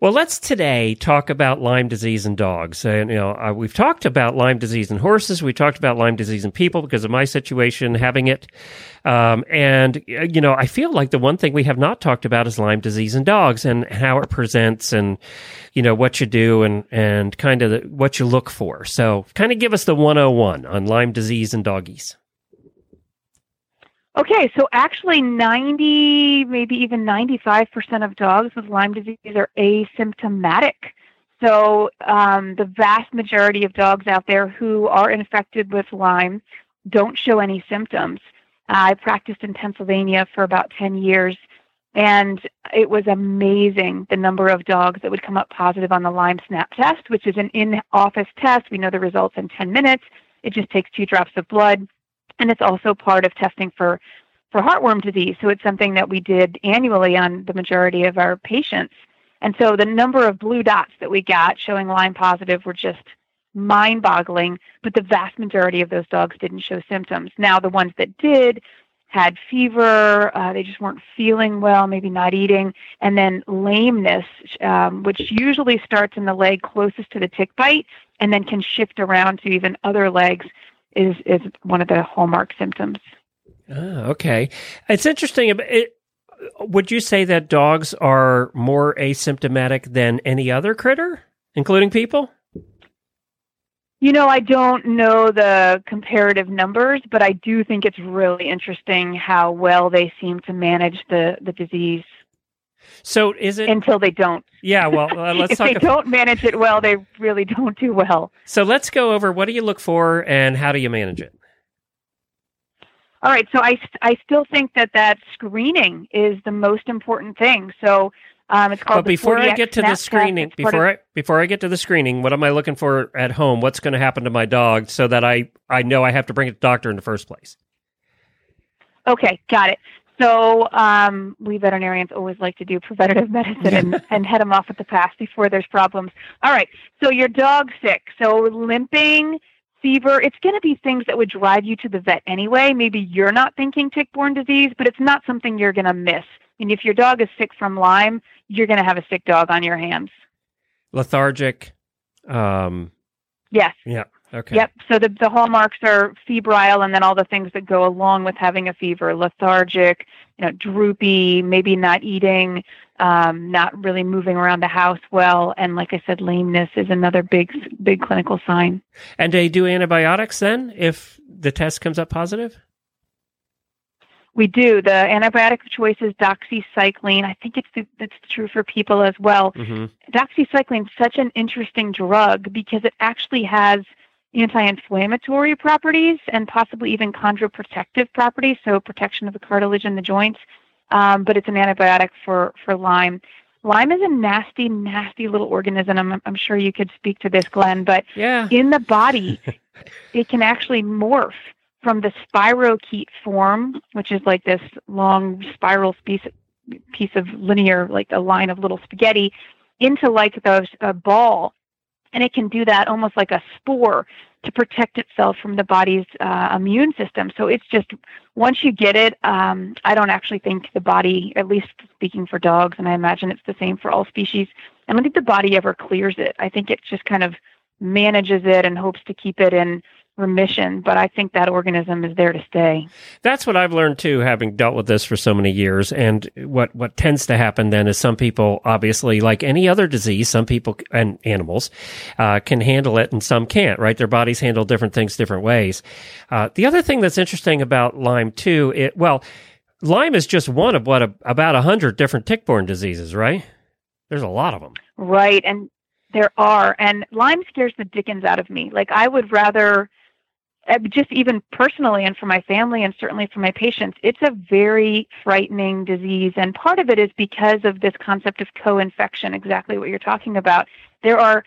Speaker 1: Well, let's today talk about Lyme disease in dogs. And, you know, uh, we've talked about Lyme disease in horses. We talked about Lyme disease in people because of my situation having it. Um, and, uh, you know, I feel like the one thing we have not talked about is Lyme disease in dogs and how it presents and, you know, what you do and, and kind of the, what you look for. So kind of give us the 101 on Lyme disease in doggies.
Speaker 6: Okay, so actually 90, maybe even 95% of dogs with Lyme disease are asymptomatic. So um, the vast majority of dogs out there who are infected with Lyme don't show any symptoms. I practiced in Pennsylvania for about 10 years, and it was amazing the number of dogs that would come up positive on the Lyme Snap test, which is an in office test. We know the results in 10 minutes. It just takes two drops of blood and it's also part of testing for for heartworm disease. So it's something that we did annually on the majority of our patients. And so the number of blue dots that we got showing Lyme positive were just mind boggling, but the vast majority of those dogs didn't show symptoms. Now, the ones that did had fever, uh, they just weren't feeling well, maybe not eating, and then lameness, um, which usually starts in the leg closest to the tick bite and then can shift around to even other legs is is one of the hallmark symptoms.
Speaker 1: Ah, okay. It's interesting. It, would you say that dogs are more asymptomatic than any other critter, including people?
Speaker 6: You know, I don't know the comparative numbers, but I do think it's really interesting how well they seem to manage the, the disease
Speaker 1: So is it?
Speaker 6: until they don't.
Speaker 1: yeah. Well, uh, let's
Speaker 6: if
Speaker 1: talk.
Speaker 6: they
Speaker 1: ab-
Speaker 6: don't manage it well, they really don't do well.
Speaker 1: so let's go over what do you look for and how do you manage it?
Speaker 6: All right, so I, I still think that that screening is the most important thing. So um, it's called
Speaker 1: But before
Speaker 6: the
Speaker 1: I get to the screening, before
Speaker 6: of-
Speaker 1: I before I get to the screening, what am I looking for at home? What's going to happen to my dog so that I I know I have to bring it to the doctor in the first place?
Speaker 6: Okay, got it. So um, we veterinarians always like to do preventative medicine and, and head them off at the pass before there's problems. All right, so your dog's sick. So limping, fever, it's going to be things that would drive you to the vet anyway. Maybe you're not thinking tick-borne disease, but it's not something you're going to miss. And if your dog is sick from Lyme, you're going to have a sick dog on your hands.
Speaker 1: Lethargic. Um.
Speaker 6: Yes.
Speaker 1: Yeah. Okay.
Speaker 6: Yep. So the, the hallmarks are febrile and then all the things that go along with having a fever, lethargic, you know, droopy, maybe not eating, um, not really moving around the house well. And like I said, lameness is another big, big clinical sign.
Speaker 1: And they do antibiotics then if the test comes up positive.
Speaker 6: We do. The antibiotic of choice is doxycycline. I think it's, it's true for people as well.
Speaker 1: hmm
Speaker 6: doxycycline is such an interesting drug because it actually has anti-inflammatory properties and possibly even chondroprotective properties, so protection of the cartilage in the joints. Um, but it's an antibiotic for for Lyme. Lyme is a nasty, nasty little organism. I'm, I'm sure you could speak to this, Glenn. But
Speaker 1: Yeah.
Speaker 6: in the body, it can actually morph from the spirochete form, which is like this long spiral piece piece of linear, like a line of little spaghetti, into like a ball. And it can do that almost like a spore to protect itself from the body's uh, immune system. So it's just once you get it, um, I don't actually think the body, at least speaking for dogs, and I imagine it's the same for all species, I don't think the body ever clears it. I think it just kind of manages it and hopes to keep it in remission, but I think that organism is there to stay.
Speaker 1: That's what I've learned too, having dealt with this for so many years. And what, what tends to happen then is some people, obviously, like any other disease, some people and animals, uh, can handle it and some can't, right? Their bodies handle different things different ways. Uh, the other thing that's interesting about Lyme too, it, well, Lyme is just one of what, a, about a hundred different tick-borne diseases, right? There's a lot of them.
Speaker 6: Right. And there are. And Lyme scares the dickens out of me. Like, I would rather Uh, just even personally and for my family and certainly for my patients, it's a very frightening disease. And part of it is because of this concept of co infection, exactly what you're talking about. There are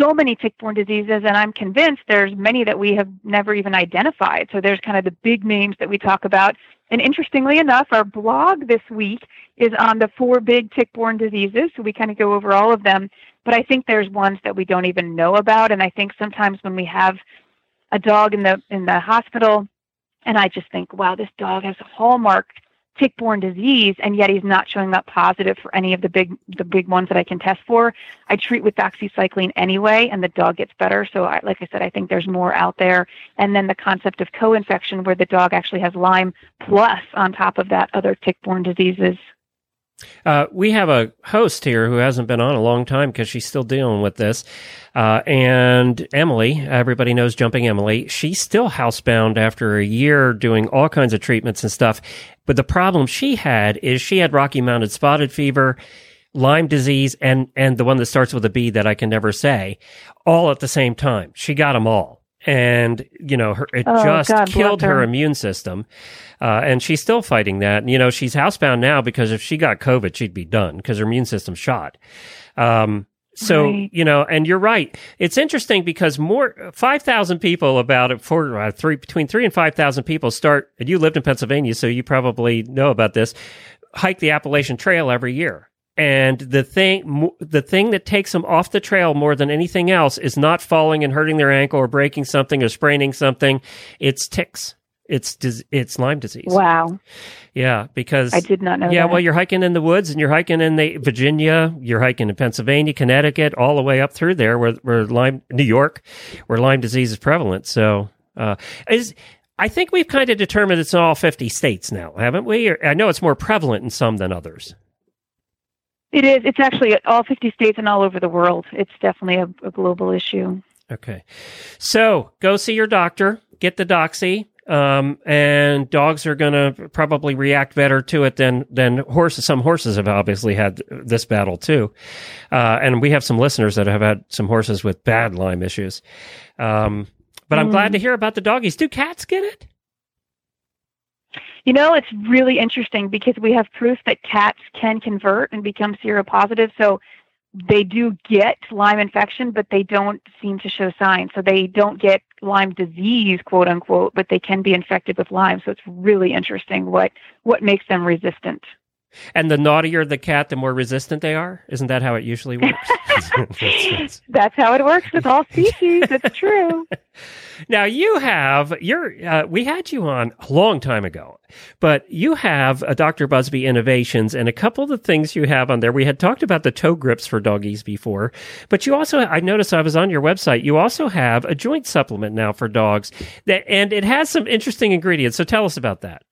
Speaker 6: so many tick-borne diseases, and I'm convinced there's many that we have never even identified. So there's kind of the big names that we talk about. And interestingly enough, our blog this week is on the four big tick-borne diseases. So we kind of go over all of them. But I think there's ones that we don't even know about. And I think sometimes when we have a dog in the in the hospital, and I just think, wow, this dog has hallmark tick-borne disease, and yet he's not showing up positive for any of the big the big ones that I can test for. I treat with doxycycline anyway, and the dog gets better. So, I, like I said, I think there's more out there. And then the concept of co-infection, where the dog actually has Lyme plus on top of that other tick-borne diseases.
Speaker 1: Uh, we have a host here who hasn't been on a long time because she's still dealing with this. Uh, and Emily, everybody knows Jumping Emily. She's still housebound after a year doing all kinds of treatments and stuff. But the problem she had is she had Rocky Mountain spotted fever, Lyme disease, and, and the one that starts with a B that I can never say all at the same time. She got them all and you know her, it
Speaker 6: Oh,
Speaker 1: just
Speaker 6: God,
Speaker 1: killed her
Speaker 6: her.
Speaker 1: immune system uh, and she's still fighting that you know she's housebound now because if she got covid she'd be done because her immune system's shot um, so
Speaker 6: Right.
Speaker 1: you know and you're right it's interesting because more 5000 people about it for uh, three between 3 and 5000 people start and you lived in pennsylvania so you probably know about this hike the appalachian trail every year and the thing, the thing that takes them off the trail more than anything else is not falling and hurting their ankle or breaking something or spraining something. It's ticks. It's it's Lyme disease.
Speaker 6: Wow,
Speaker 1: Yeah, because
Speaker 6: I did not know.
Speaker 1: yeah,
Speaker 6: that.
Speaker 1: well, you're hiking in the woods and you're hiking in the Virginia, you're hiking in Pennsylvania, Connecticut, all the way up through there where where Lyme, New York, where Lyme disease is prevalent. So, uh, is I think we've kind of determined it's in all 50 states now, haven't we? Or, I know it's more prevalent in some than others.
Speaker 6: It is. It's actually all 50 states and all over the world. It's definitely a, a global issue.
Speaker 1: Okay. So go see your doctor, get the doxy. Um, and dogs are going to probably react better to it than, than horses. Some horses have obviously had this battle too. Uh, and we have some listeners that have had some horses with bad Lyme issues. Um, but I'm glad to hear about the doggies. Do cats get it?
Speaker 6: You know, it's really interesting because we have proof that cats can convert and become seropositive. So they do get Lyme infection, but they don't seem to show signs. So they don't get Lyme disease, quote unquote, but they can be infected with Lyme. So it's really interesting what what makes them resistant.
Speaker 1: And the naughtier the cat, the more resistant they are. Isn't that how it usually works?
Speaker 6: That's how it works with all species. It's true.
Speaker 1: Now you have you're uh, we had you on a long time ago, but you have a Dr. Buzby Innovations and a couple of the things you have on there. We had talked about the toe grips for doggies before, but you also I noticed I was on your website. You also have a joint supplement now for dogs that and it has some interesting ingredients. So tell us about that.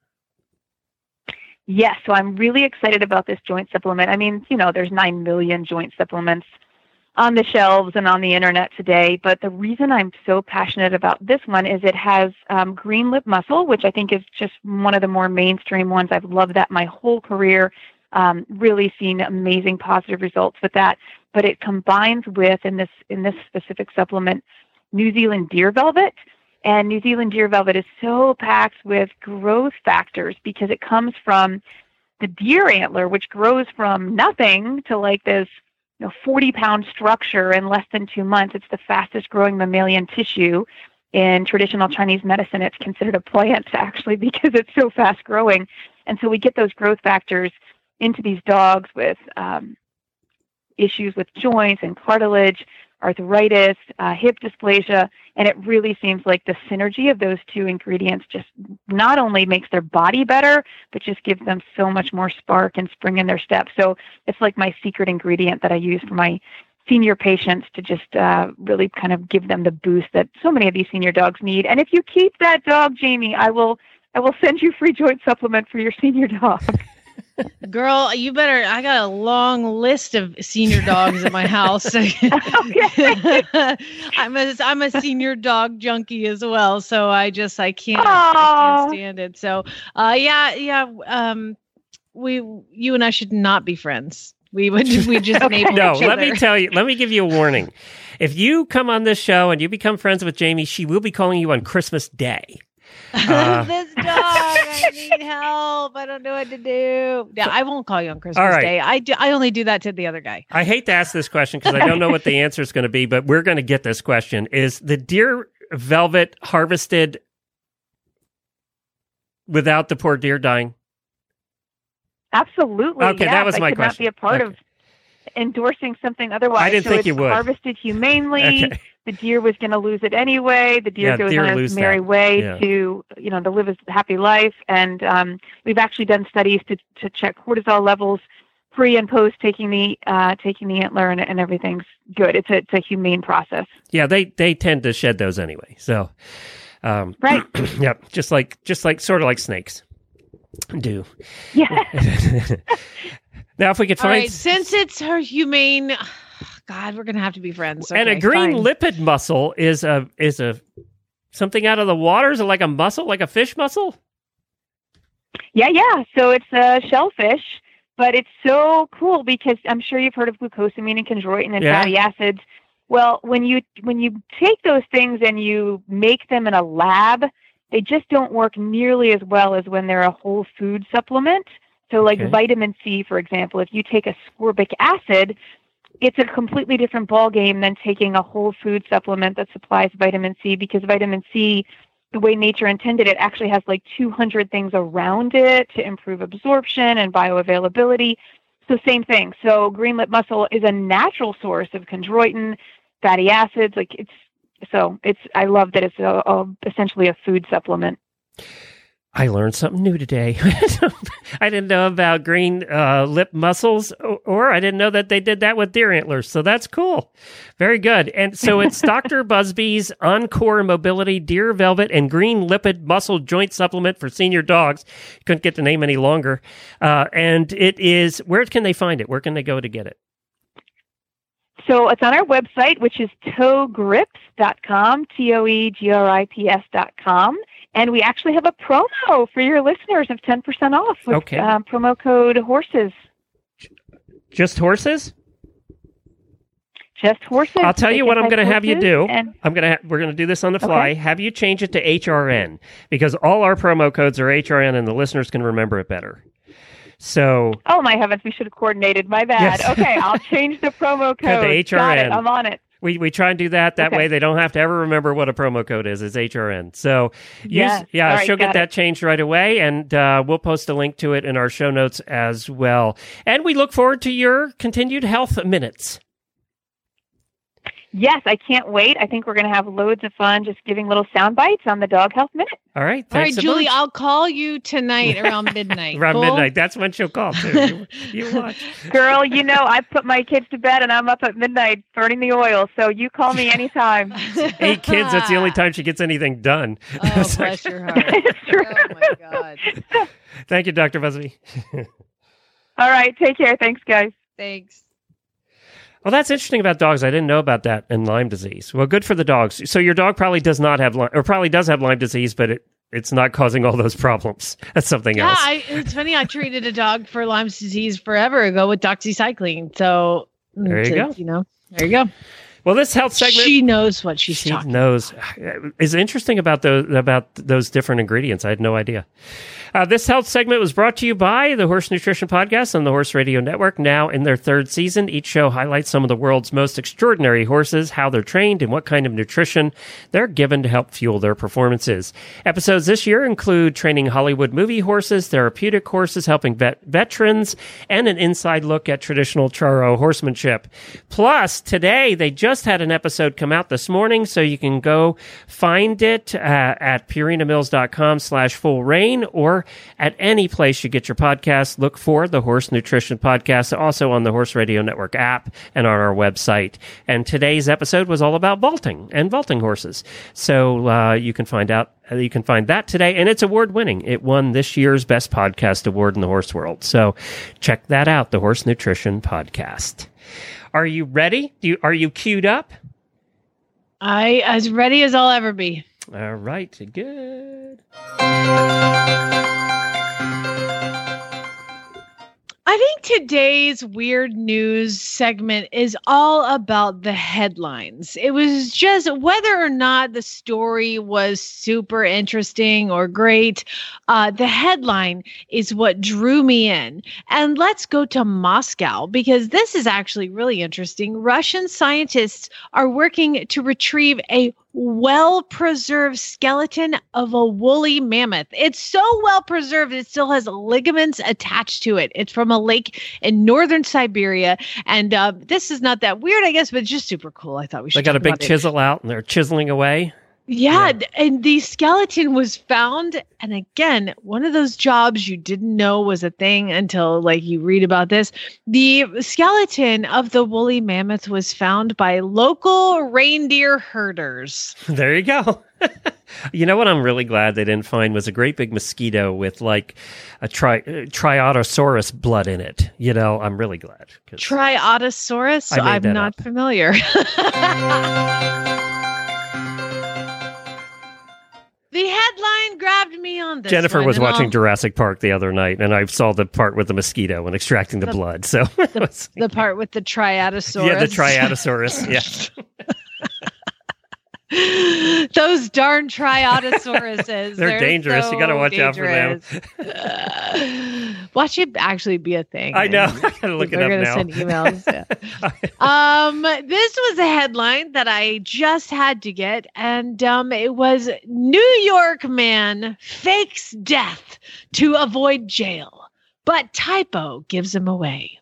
Speaker 6: Yes, so I'm really excited about this joint supplement. I mean, you know, there's 9 million joint supplements on the shelves and on the internet today, but the reason I'm so passionate about this one is it has um, green lip mussel, which I think is just one of the more mainstream ones. I've loved that my whole career. Um, really seen amazing positive results with that, but it combines with in this in this specific supplement New Zealand deer velvet, and New Zealand deer velvet is so packed with growth factors because it comes from the deer antler, which grows from nothing to like this you know, 40 pound structure in less than two months. It's the fastest growing mammalian tissue in traditional Chinese medicine. It's considered a plant actually because it's so fast growing. And so we get those growth factors into these dogs with um, issues with joints and cartilage, arthritis, uh, hip dysplasia, and it really seems like the synergy of those two ingredients just not only makes their body better, but just gives them so much more spark and spring in their step. So it's like my secret ingredient that I use for my senior patients to just uh, really kind of give them the boost that so many of these senior dogs need. And if you keep that dog, Jamie, I will I will send you free joint supplement for your senior dog.
Speaker 2: Girl, you better. I got a long list of senior dogs at my house. I'm a I'm a senior dog junkie as well, so I just I can't I can't stand it. So, uh, yeah, yeah. Um, we you and I should not be friends. We would we just enable
Speaker 1: No,
Speaker 2: each
Speaker 1: let me tell you. Let me give you a warning. If you come on this show and you become friends with Jamie, she will be calling you on Christmas Day. Uh,
Speaker 2: this dog, I need help. I don't know what to do. Yeah, I won't call you on Christmas
Speaker 1: All right.
Speaker 2: Day. I do. I only do that to the other guy.
Speaker 1: I hate to ask this question because I don't know what the answer is going to be, but we're going to get this question. Is the deer velvet harvested without the poor deer dying?
Speaker 6: Absolutely.
Speaker 1: Okay,
Speaker 6: yes.
Speaker 1: that was
Speaker 6: I
Speaker 1: my
Speaker 6: could not be a part of endorsing something otherwise.
Speaker 1: I didn't
Speaker 6: so
Speaker 1: think you would.
Speaker 6: Harvested humanely.
Speaker 1: Okay.
Speaker 6: The deer was going to lose it anyway. The deer
Speaker 1: Yeah,
Speaker 6: goes
Speaker 1: deer
Speaker 6: on its merry
Speaker 1: that.
Speaker 6: way
Speaker 1: Yeah.
Speaker 6: to, you know, to live a happy life. And um, we've actually done studies to to check cortisol levels pre and post taking the uh, taking the antler, and, and everything's good. It's a it's a humane process.
Speaker 1: Yeah, they they tend to shed those anyway. So, um,
Speaker 6: Right.
Speaker 1: yep, just like just like sort of like snakes do.
Speaker 6: Yeah.
Speaker 1: now, if we could find
Speaker 2: right, since it's her humane, God, we're gonna have to be friends.
Speaker 1: and a green
Speaker 2: fine.
Speaker 1: lipped mussel is a is a something out of the water. Is it like a mussel, like a fish mussel?
Speaker 6: Yeah, yeah. So it's a shellfish, but it's so cool because I'm sure you've heard of glucosamine and chondroitin and
Speaker 1: Yeah.
Speaker 6: fatty acids. Well, when you when you take those things and you make them in a lab, they just don't work nearly as well as when they're a whole food supplement. So like
Speaker 1: Okay.
Speaker 6: vitamin C, for example, if you take ascorbic acid, it's a completely different ballgame than taking a whole food supplement that supplies vitamin C because vitamin C the way nature intended it actually has like 200 things around it to improve absorption and bioavailability. So same thing. So green mussel is a natural source of chondroitin, fatty acids. Like it's so it's I love that it's a, a essentially a food supplement.
Speaker 1: I learned something new today. I didn't know about green uh, lip mussels, or, or I didn't know that they did that with deer antlers. So that's cool. Very good. And so it's Dr. Buzby's Encore Mobility Deer Velvet and Green Lipped Mussel Joint Supplement for senior dogs. Couldn't get the name any longer. Uh, and it is, where can they find it? Where can they go to get it?
Speaker 6: So it's on our website, which is toegrips.com, T O E G R I P S.com. And we actually have a promo for your listeners of 10% off with
Speaker 1: Okay.
Speaker 6: um, promo code HORSES.
Speaker 1: Just horses?
Speaker 6: Just horses.
Speaker 1: I'll tell you what I'm going to have you do.
Speaker 6: And
Speaker 1: I'm going to ha- we're going to do this on the fly.
Speaker 6: Okay.
Speaker 1: Have you change it to HRN because all our promo codes are HRN and the listeners can remember it better. So
Speaker 6: oh my heavens, we should have coordinated. My bad.
Speaker 1: Yes.
Speaker 6: okay, I'll change the promo
Speaker 1: Code to. HRN.
Speaker 6: I'm on it.
Speaker 1: We, we try and do that. That
Speaker 6: Okay.
Speaker 1: way they don't have to ever remember what a promo code is. It's HRN. So use, yeah,
Speaker 6: right,
Speaker 1: she'll get
Speaker 6: got
Speaker 1: that
Speaker 6: it.
Speaker 1: changed right away and uh, we'll post a link to it in our show notes as well. And we look forward to your continued health minutes.
Speaker 6: Yes, I can't wait. I think we're going to have loads of fun just giving little sound bites on the Dog Health Minute.
Speaker 1: All right.
Speaker 2: All right,
Speaker 1: Thanks a
Speaker 2: Julie,
Speaker 1: bunch.
Speaker 2: I'll call you tonight around midnight.
Speaker 1: Around
Speaker 2: Cool?
Speaker 1: midnight. That's when she'll call too. You, you watch.
Speaker 6: Girl, you know, I put my kids to bed and I'm up at midnight burning the oil. So you call me anytime.
Speaker 1: Eight kids. That's the only time she gets anything done.
Speaker 2: Oh,
Speaker 1: So-
Speaker 2: bless your heart.
Speaker 6: it's true.
Speaker 2: Oh my God.
Speaker 1: Thank you, Dr. Buzby.
Speaker 6: All right, take care. Thanks, guys.
Speaker 2: Thanks.
Speaker 1: Well, that's interesting about dogs. I didn't know about that and Lyme disease. Well, good for the dogs. So your dog probably does not have Lyme, or probably does have Lyme disease, but it, it's not causing all those problems. That's something
Speaker 2: Yeah,
Speaker 1: else.
Speaker 2: I, it's funny. I treated a dog for Lyme disease forever ago with doxycycline. So
Speaker 1: There you
Speaker 2: to-
Speaker 1: go.
Speaker 2: You know, there you go.
Speaker 1: Well, this health segment.
Speaker 2: She knows what she's
Speaker 1: she
Speaker 2: talking.
Speaker 1: knows is interesting about those about those different ingredients. I had no idea. Uh, this health segment was brought to you by the Horse Nutrition Podcast on the Horse Radio Network. Now in their third season, each show highlights some of the world's most extraordinary horses, how they're trained, and what kind of nutrition they're given to help fuel their performances. Episodes this year include training Hollywood movie horses, therapeutic horses helping vet- veterans, and an inside look at traditional Charro horsemanship. Plus, today they just just had an episode come out this morning, so you can go find it uh, at purinamills.com slash full rein or at any place you get your podcast. Look for the Horse Nutrition Podcast, also on the Horse Radio Network app and on our website. And today's episode was all about vaulting and vaulting horses. So uh, you can find out uh, you can find that today, and it's award winning. It won this year's Best Podcast Award in the horse world. So check that out, the Horse Nutrition Podcast. Are you ready? Do you, are you queued up?
Speaker 2: I as ready as I'll ever be.
Speaker 1: All right, good.
Speaker 2: Today's weird news segment is all about the headlines. It was just whether or not the story was super interesting or great. Uh, the headline is what drew me in. And let's go to Moscow because this is actually really interesting. Russian scientists are working to retrieve a well preserved skeleton of a woolly mammoth. It's so well preserved, it still has ligaments attached to it. It's from a lake in northern Siberia. And uh, this is not that weird, I guess, but just super cool. I thought we should.
Speaker 1: They got a big
Speaker 2: about it.
Speaker 1: chisel out and they're chiseling away.
Speaker 2: Yeah, d- and the skeleton was found. And again, one of those jobs you didn't know was a thing until like you read about this. The skeleton of the woolly mammoth was found by local reindeer herders.
Speaker 1: There you go. you know what I'm really glad they didn't find was a great big mosquito with like a tri- uh, Triotosaurus blood in it. You know, I'm really glad.
Speaker 2: Triotosaurus? I'm not
Speaker 1: up.
Speaker 2: familiar. the headline grabbed me on this.
Speaker 1: Jennifer was watching Jurassic Park the other night, and I saw the part with the mosquito and extracting the,
Speaker 2: The-
Speaker 1: blood. So was-
Speaker 2: the part with the Triatosaurus.
Speaker 1: yeah, the Triatosaurus. Yeah,
Speaker 2: Those darn Triotosauruses.
Speaker 1: They're dangerous. You gotta
Speaker 2: so
Speaker 1: watch out for them.
Speaker 2: dangerous. watch it actually be a thing.
Speaker 1: I know. I gotta look it up
Speaker 2: gonna
Speaker 1: now.
Speaker 2: send emails. yeah. um, this was a headline that I just had to get, and um, it was New York man fakes death to avoid jail, but typo gives him away.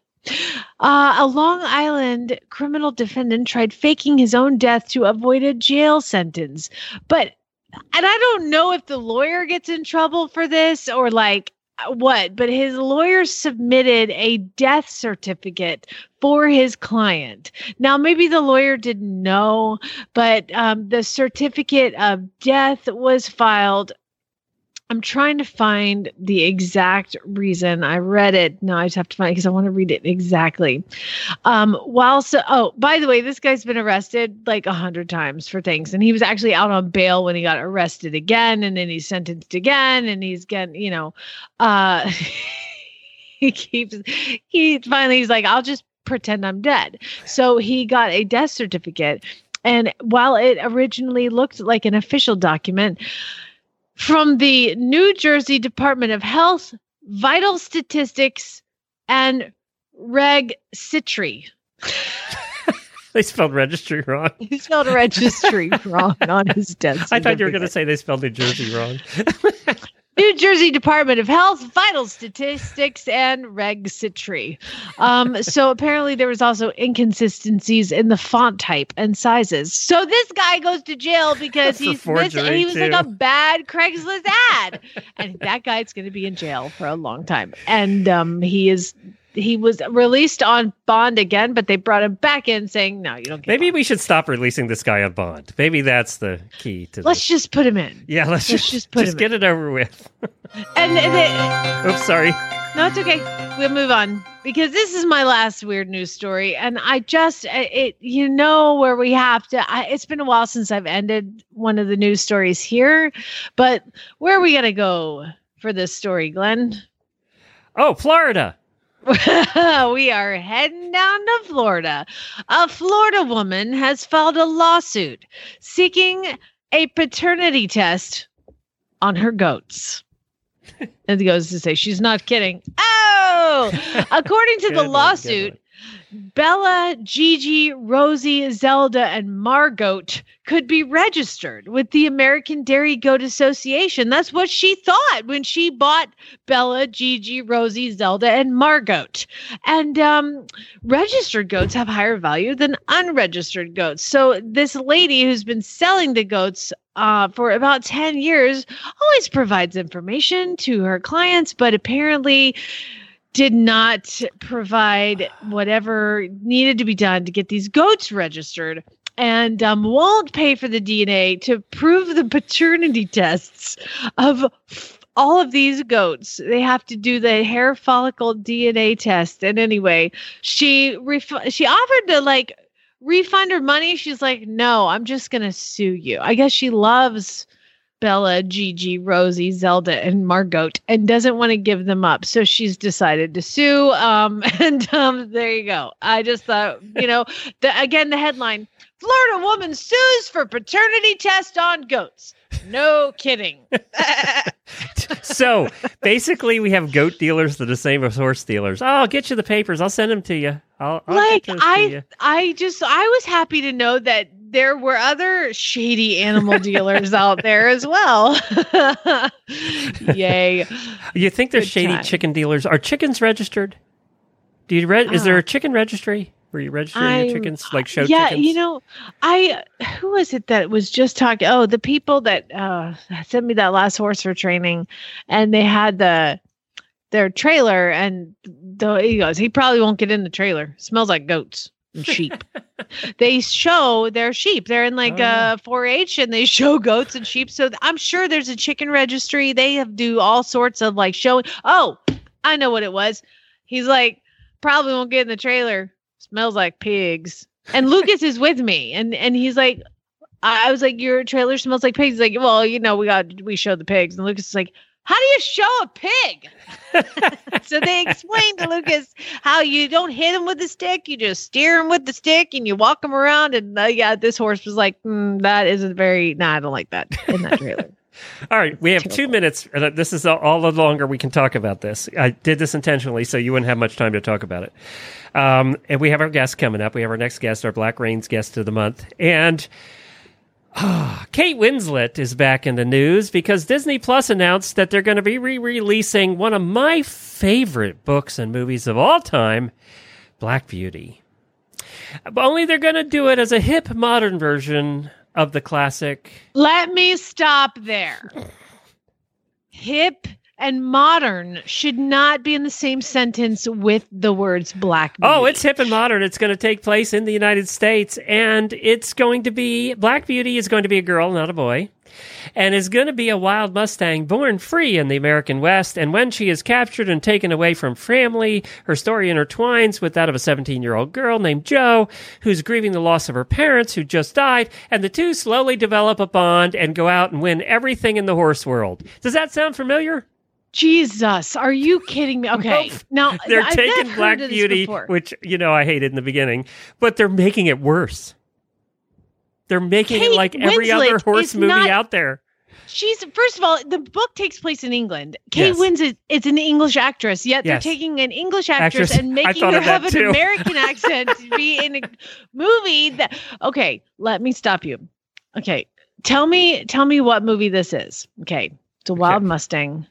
Speaker 2: Uh, a Long Island criminal defendant tried faking his own death to avoid a jail sentence, but and I don't know if the lawyer gets in trouble for this or like what, but his lawyer submitted a death certificate for his client. Now, maybe the lawyer didn't know, but um, the certificate of death was filed. I'm trying to find the exact reason I read it. No, I just have to find it because I want to read it exactly. Um, while so, oh, by the way, this guy's been arrested like a hundred times for things, and he was actually out on bail when he got arrested again, and then he's sentenced again, and he's getting, you know, uh, he keeps he finally he's like, I'll just pretend I'm dead. So he got a death certificate, and while it originally looked like an official document from the New Jersey Department of Health, Vital Statistics, and Reg Citry.
Speaker 1: they spelled registry wrong.
Speaker 2: He spelled registry wrong on his death.
Speaker 1: I thought you were going to say they spelled New Jersey wrong.
Speaker 2: New Jersey Department of Health, Vital Statistics, and Reg Citry. Um, so apparently there was also inconsistencies in the font type and sizes. So this guy goes to jail because
Speaker 1: For
Speaker 2: he's mis- he was like a bad Craigslist ad, and that guy's going to be in jail for a long time. And um, he is he was released on bond again, but they brought him back in saying, "No, you don't." Get
Speaker 1: Maybe
Speaker 2: bond.
Speaker 1: we should stop releasing this guy on bond. Maybe that's the key to
Speaker 2: let's
Speaker 1: this.
Speaker 2: just put him in.
Speaker 1: yeah, let's,
Speaker 2: let's
Speaker 1: just,
Speaker 2: just put
Speaker 1: just
Speaker 2: him
Speaker 1: get it over with.
Speaker 2: And they,
Speaker 1: Oops, sorry.
Speaker 2: No, it's okay. We'll move on because this is my last weird news story, and I just uh, it you know where we have to. I, it's been a while since I've ended one of the news stories here, but where are we gonna go for this story, Glenn?
Speaker 1: Oh, Florida.
Speaker 2: we are heading down to Florida. A Florida woman has filed a lawsuit seeking a paternity test on her goats. And it goes to say she's not kidding. Oh, according to the lawsuit, Bella, Gigi, Rosie, Zelda, and Margot could be registered with the American Dairy Goat Association. That's what she thought when she bought Bella, Gigi, Rosie, Zelda, and Margot. And um, registered goats have higher value than unregistered goats. So this lady who's been selling the goats uh, for about 10 years always provides information to her clients, but apparently did not provide whatever needed to be done to get these goats registered and um, won't pay for the DNA to prove the paternity tests of f- all of these goats. They have to do the hair follicle DNA test. And anyway, she ref- she offered to like refund her money. She's like, no, I'm just gonna sue you. I guess she loves Bella, Gigi, Rosie, Zelda, and Margot, and doesn't want to give them up. So she's decided to sue. Um, and um, there you go. I just thought, you know, the, again, the headline Florida woman sues for paternity test on goats. No kidding.
Speaker 1: so basically, we have goat dealers that are the same as horse dealers. Oh, I'll get you the papers. I'll send them to you. I'll, I'll
Speaker 2: like
Speaker 1: get those to
Speaker 2: I,
Speaker 1: you.
Speaker 2: I just, I was happy to know that there were other shady animal dealers out there as well. Yay!
Speaker 1: You think there's
Speaker 2: Good
Speaker 1: shady
Speaker 2: time.
Speaker 1: chicken dealers? Are chickens registered? Do you re- is there a chicken registry Were you registering your
Speaker 2: I'm-
Speaker 1: chickens like show
Speaker 2: yeah,
Speaker 1: chickens?
Speaker 2: you know, I who was it that was just talking? Oh, the people that uh, sent me that last horse for training, and they had the their trailer, and the, he goes, he probably won't get in the trailer. Smells like goats sheep. they show their sheep. They're in like
Speaker 1: Oh, yeah.
Speaker 2: uh 4-H, and they show goats and sheep. So I'm sure there's a chicken registry. They have do all sorts of like showing. Oh, I know what it was. He's like, probably won't get in the trailer. Smells like pigs. And Lucas is with me, and and he's like, I I was like, your trailer smells like pigs. He's like, well, you know, we got we show the pigs, and Lucas is like, how do you show a pig? so they explained to Lucas how you don't hit him with the stick, you just steer him with the stick, and you walk him around. And uh, yeah, this horse was like, mm, that isn't very. Nah, I don't like that in that trailer.
Speaker 1: All right, we have two minutes. and, This is all- the longer we can talk about this. I did this intentionally so you wouldn't have much time to talk about it. Um, and we have our guest coming up. We have our next guest, our Black Reins guest of the month. And Kate Winslet is back in the news because Disney Plus announced that they're going to be re releasing one of my favorite books and movies of all time, Black Beauty. Only they're going to do it as a hip modern version of the classic.
Speaker 2: Let me stop there. Hip and modern should not be in the same sentence with the words black.
Speaker 1: Oh, it's hip and modern. It's going to take place in the United States, and it's going to be Black Beauty is going to be a girl, not a boy, and is going to be a wild Mustang born free in the American West. And when she is captured and taken away from family, her story intertwines with that of a 17 year old girl named Jo, who's grieving the loss of her parents who just died, and the two slowly develop a bond and go out and win everything in the horse world. Does that sound familiar?
Speaker 2: Jesus, are you kidding me? Okay,
Speaker 1: Nope.
Speaker 2: now
Speaker 1: They're
Speaker 2: I've
Speaker 1: taking Black Beauty,
Speaker 2: before.
Speaker 1: which you know I hated in the beginning, but they're making it worse. They're making it
Speaker 2: Kate
Speaker 1: like every
Speaker 2: Winslet
Speaker 1: other horse movie
Speaker 2: not-
Speaker 1: out there.
Speaker 2: She's first of all, the book takes place in England. Kate
Speaker 1: Yes.
Speaker 2: Winslet is an English actress, yet
Speaker 1: Yes.
Speaker 2: they're taking an English actress,
Speaker 1: Actress.
Speaker 2: and making her have an
Speaker 1: too.
Speaker 2: American accent to be in a movie that. Okay, let me stop you. Okay, tell me, tell me what movie this is. Okay, it's a Wild
Speaker 1: Okay.
Speaker 2: Mustang,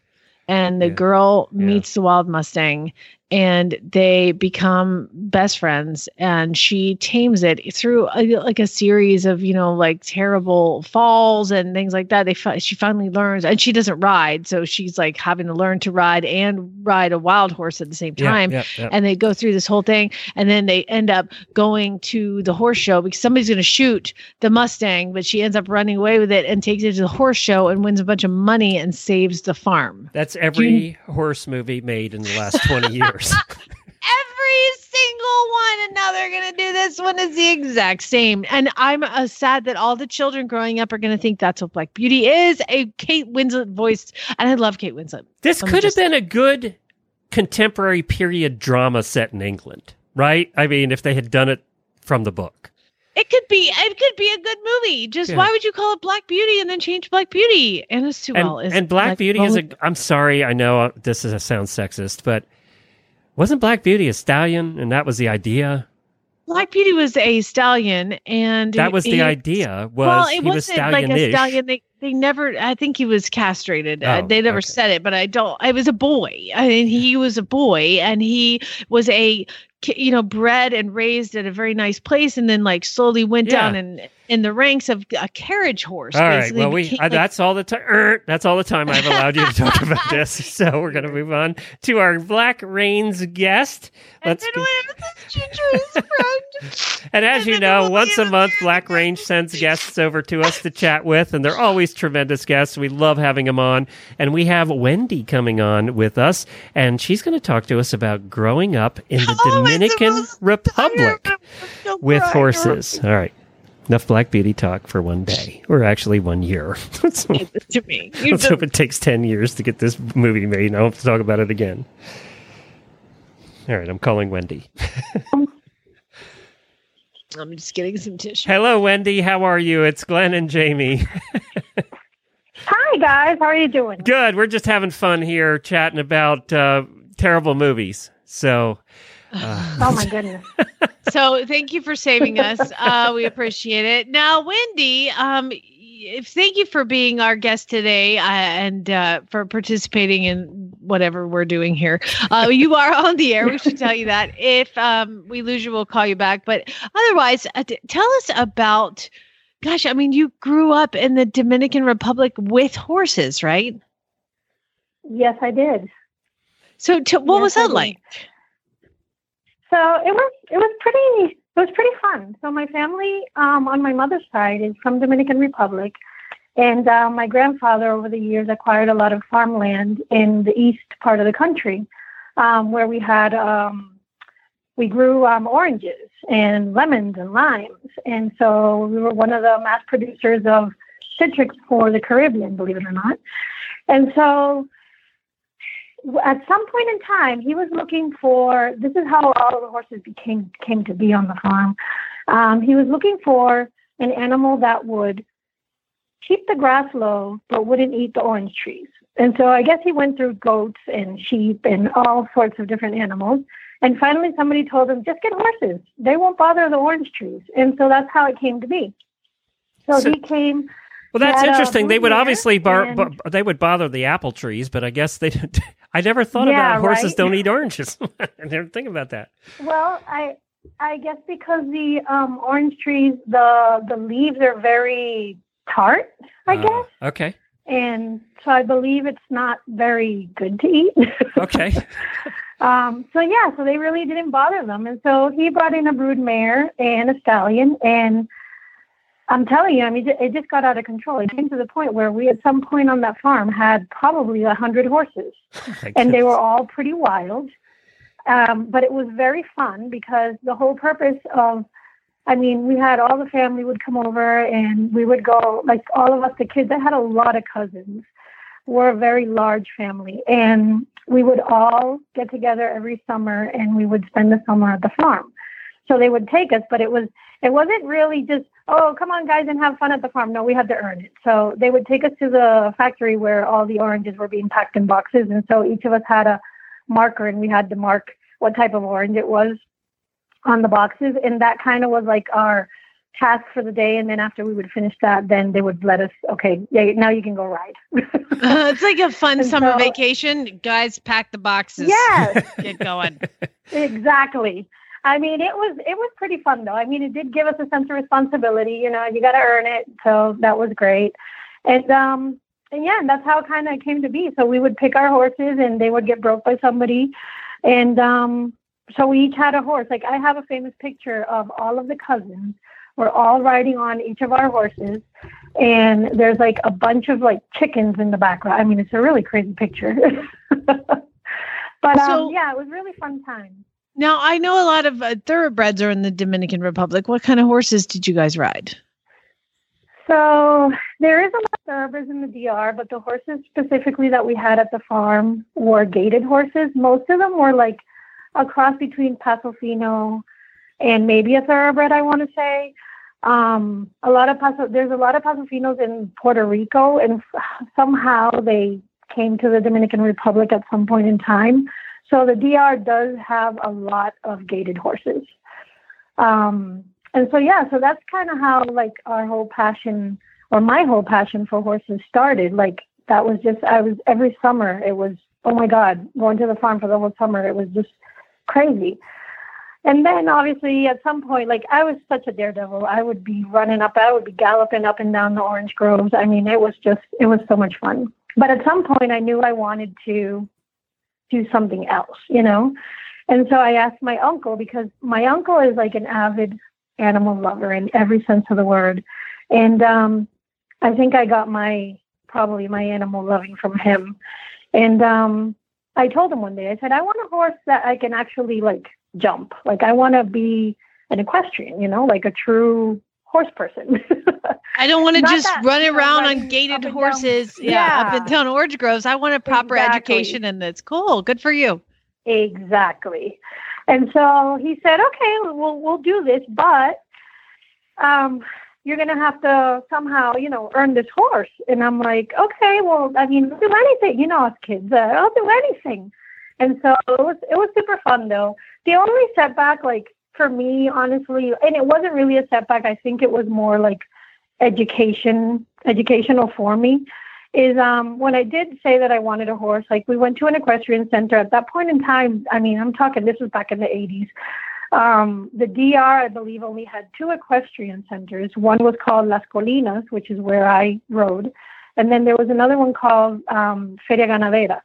Speaker 2: and the
Speaker 1: Yeah.
Speaker 2: girl
Speaker 1: Yeah.
Speaker 2: meets the Wild Mustang, and they become best friends. And she tames it through a, like a series of you know like terrible falls and things like that. They fi- she finally learns, and she doesn't ride, so she's like having to learn to ride and ride a wild horse at the same time
Speaker 1: yeah, yeah.
Speaker 2: and they go through this whole thing and then they end up going to the horse show because somebody's going to shoot the mustang but she ends up running away with it and takes it to the horse show and wins a bunch of money and saves the farm
Speaker 1: That's every horse movie made in the last 20 years.
Speaker 2: Every single one and now they're going to do this one is the exact same and i'm uh, sad that all the children growing up are going to think that's what black beauty is a kate winslet voiced and i love kate winslet
Speaker 1: This
Speaker 2: Let
Speaker 1: could have been a good contemporary period drama set in England, right? I mean, if they had done it from the book.
Speaker 2: It could be. It could be a good movie. Just
Speaker 1: Yeah.
Speaker 2: why would you call it Black Beauty and then change Black Beauty? Anna
Speaker 1: And,
Speaker 2: Sewell is
Speaker 1: and Black
Speaker 2: like,
Speaker 1: Beauty is a. I'm sorry, I know uh, this is a sounds sexist, but wasn't Black Beauty a stallion, and that was the idea?
Speaker 2: Black Beauty was a stallion, and
Speaker 1: That was the idea. Was
Speaker 2: well, it
Speaker 1: he was
Speaker 2: wasn't like a stallion. They they never. I think he was castrated. Uh,
Speaker 1: Oh,
Speaker 2: they never
Speaker 1: okay.
Speaker 2: said it, but I don't. I was a boy. I mean, he was a boy, and he was a you know bred and raised at a very nice place, and then like slowly went
Speaker 1: Yeah.
Speaker 2: down in in the ranks of a carriage horse.
Speaker 1: All right. Well, we
Speaker 2: became,
Speaker 1: uh,
Speaker 2: like,
Speaker 1: that's all the time. That's all the time I've allowed you to talk about this. So we're going to move on to our Black Reins guest.
Speaker 2: and
Speaker 1: Let's
Speaker 2: then we have this ginger his friend.
Speaker 1: And as
Speaker 2: And
Speaker 1: you know, once a month, Black Reins sends guests over to us to chat with, and they're always tremendous guests. We love having them on. And we have Wendy coming on with us, and she's going to talk to us about growing up in the
Speaker 2: Oh, it's the
Speaker 1: Dominican
Speaker 2: most
Speaker 1: Republic with horses. All right. Enough Black Beauty talk for one day, or actually one year. let's
Speaker 2: to me. You
Speaker 1: let's
Speaker 2: just-
Speaker 1: hope it takes 10 years to get this movie made, and I don't have to talk about it again. All right, I'm calling Wendy.
Speaker 2: I'm just getting some tissue.
Speaker 1: Hello, Wendy. How are you? It's Glenn and Jamie.
Speaker 7: Hi guys, how are you doing?
Speaker 1: Good. We're just having fun here chatting about uh, terrible movies. So,
Speaker 7: Oh my goodness.
Speaker 2: So thank you for saving us. Uh, we appreciate it. Now, Wendy, um, y- thank you for being our guest today uh, and uh, for participating in whatever we're doing here. Uh, you are on the air. We should tell you that. If um, we lose you, we'll call you back. But otherwise, uh, t- tell us about. Gosh, I mean, you grew up in the Dominican Republic with horses, right?
Speaker 7: Yes, I did.
Speaker 2: So, t- what
Speaker 7: Yes,
Speaker 2: was that like?
Speaker 7: So it was it was pretty it was pretty fun. So my family um, on my mother's side is from Dominican Republic, and uh, my grandfather over the years acquired a lot of farmland in the east part of the country, um, where we had um, we grew um, oranges and lemons and limes, and so we were one of the mass producers of citrus for the Caribbean, believe it or not. And so at some point in time, he was looking for. This is how all of the horses became came to be on the farm. Um, he was looking for an animal that would keep the grass low but wouldn't eat the orange trees. And so I guess he went through goats and sheep and all sorts of different animals. And finally, somebody told him, just get horses. They won't bother the orange trees. And so that's how it came to be. So,
Speaker 1: So-
Speaker 7: he came.
Speaker 1: Well, that's interesting. They would obviously bar, bar, they would bother the apple trees, but I guess they. I never thought
Speaker 7: Yeah,
Speaker 1: about horses
Speaker 7: right?
Speaker 1: don't eat oranges. I never think about that.
Speaker 7: Well, I I guess because the um, orange trees, the the leaves are very tart, I
Speaker 1: Uh,
Speaker 7: guess,
Speaker 1: Okay.
Speaker 7: and so I believe it's not very good to eat.
Speaker 1: Okay.
Speaker 7: um, so yeah, so they really didn't bother them, and so he brought in a brood mare and a stallion, and I'm telling you, I mean, it just got out of control. It came to the point where we, at some point on that farm, had probably a hundred horses and they were all pretty wild. Um, but it was very fun because the whole purpose of, I mean, we had all the family would come over and we would go, like all of us, the kids, I had a lot of cousins. We're a very large family. And we would all get together every summer and we would spend the summer at the farm. So they would take us, but it was, it wasn't really just, oh, come on, guys, and have fun at the farm. No, we had to earn it. So they would take us to the factory where all the oranges were being packed in boxes. And so each of us had a marker and we had to mark what type of orange it was on the boxes. And that kind of was like our task for the day. And then after we would finish that, then they would let us, okay, yeah, now you can go ride.
Speaker 2: Uh, it's like a fun
Speaker 7: And
Speaker 2: summer
Speaker 7: so-
Speaker 2: vacation. Guys, pack the boxes.
Speaker 7: yes.
Speaker 2: Get going.
Speaker 7: exactly. I mean, it was it was pretty fun though. I mean, it did give us a sense of responsibility. You know, you got to earn it, so that was great. And um, and yeah, and that's how it kind of came to be. So we would pick our horses, and they would get broke by somebody, and um, so we each had a horse. Like I have a famous picture of all of the cousins. We're all riding on each of our horses, and there's like a bunch of like chickens in the background. I mean, it's a really crazy picture. but um,
Speaker 2: So-
Speaker 7: yeah, it was really fun time.
Speaker 2: Now, I know a lot of uh, thoroughbreds are in the Dominican Republic. What kind of horses did you guys ride?
Speaker 7: So there is a lot of thoroughbreds in the DR, but the horses specifically that we had at the farm were gaited horses. Most of them were like a cross between Paso Fino and maybe a thoroughbred, I want to say. Um, a lot of Paso, there's a lot of Paso Finos in Puerto Rico, and somehow they came to the Dominican Republic at some point in time. So the DR does have a lot of gaited horses. Um, and so yeah, so that's kind of how like our whole passion or my whole passion for horses started. Like that was just I was every summer it was oh my god going to the farm for the whole summer it was just crazy. And then obviously at some point, like I was such a daredevil. I would be running up, I would be galloping up and down the orange groves. I mean, it was just, it was so much fun. But at some point, I knew I wanted to do something else, you know? And so I asked my uncle because my uncle is like an avid animal lover in every sense of the word. And um, I think I got my, probably my animal loving from him. And um, I told him one day, I said, I want a horse that I can actually like jump. Like I want to be an equestrian, you know, like a true horse person.
Speaker 2: I don't want to just
Speaker 7: that,
Speaker 2: run
Speaker 7: know,
Speaker 2: around on gaited
Speaker 7: up and down.
Speaker 2: horses. Yeah,
Speaker 7: Yeah.
Speaker 2: up and down orange groves. I want a proper
Speaker 7: Exactly.
Speaker 2: education, and that's cool. Good for you.
Speaker 7: Exactly. And so he said, okay, we'll, we'll do this, but um, you're going to have to somehow, you know, earn this horse. And I'm like, okay, well, I mean, do anything, you know, us kids, uh, I'll do anything. And so it was, it was super fun though. The only setback, like for me, honestly, and it wasn't really a setback. I think it was more like education, educational for me is um when I did say that I wanted a horse, like we went to an equestrian center at that point in time. I mean, I'm talking this was back in the 80s. Um, the DR, I believe, only had two equestrian centers. One was called Las Colinas, which is where I rode, and then there was another one called um, Feria Ganadera.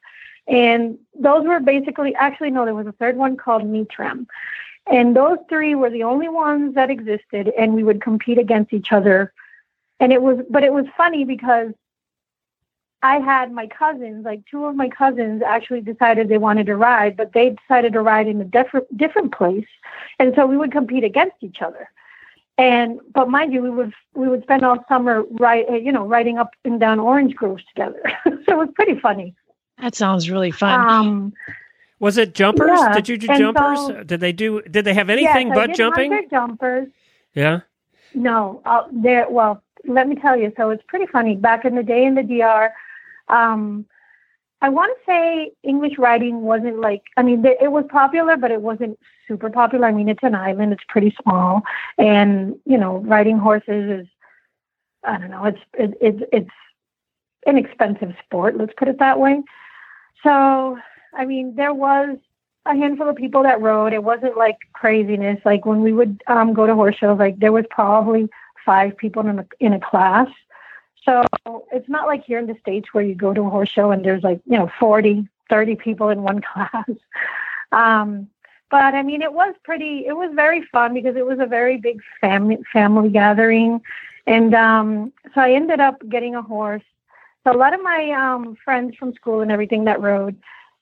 Speaker 7: And those were basically, actually, no, there was a third one called Mitram. And those three were the only ones that existed, and we would compete against each other. And it was, but it was funny because I had my cousins, like two of my cousins actually decided they wanted to ride, but they decided to ride in a different different place. And so we would compete against each other. And but mind you, we would we would spend all summer right you know, riding up and down orange groves together. so it was pretty funny.
Speaker 2: That sounds really fun.
Speaker 7: Um
Speaker 1: Was it jumpers?
Speaker 7: Yeah,
Speaker 1: Did you do
Speaker 7: and
Speaker 1: jumpers?
Speaker 7: so-
Speaker 1: did they do? Did they have anything
Speaker 7: yes, I
Speaker 1: but
Speaker 7: did
Speaker 1: jumping?
Speaker 7: jumpers.
Speaker 1: Yeah.
Speaker 7: No, uh, there. Well, let me tell you. So it's pretty funny. Back in the day in the DR, um, I want to say English writing wasn't like. I mean, it was popular, but it wasn't super popular. I mean, it's an island. It's pretty small, and you know, riding horses is. I don't know. It's it, it's it's an expensive sport. Let's put it that way. So, I mean, there was a handful of people that rode. It wasn't like craziness. Like when we would um, go to horse shows, like there was probably five people in a in a class. So it's not like here in the states where you go to a horse show and there's like you know 40, 30 people in one class. Um, but I mean, it was pretty. It was very fun because it was a very big family family gathering, and um, so I ended up getting a horse. So a lot of my um, friends from school and everything that rode,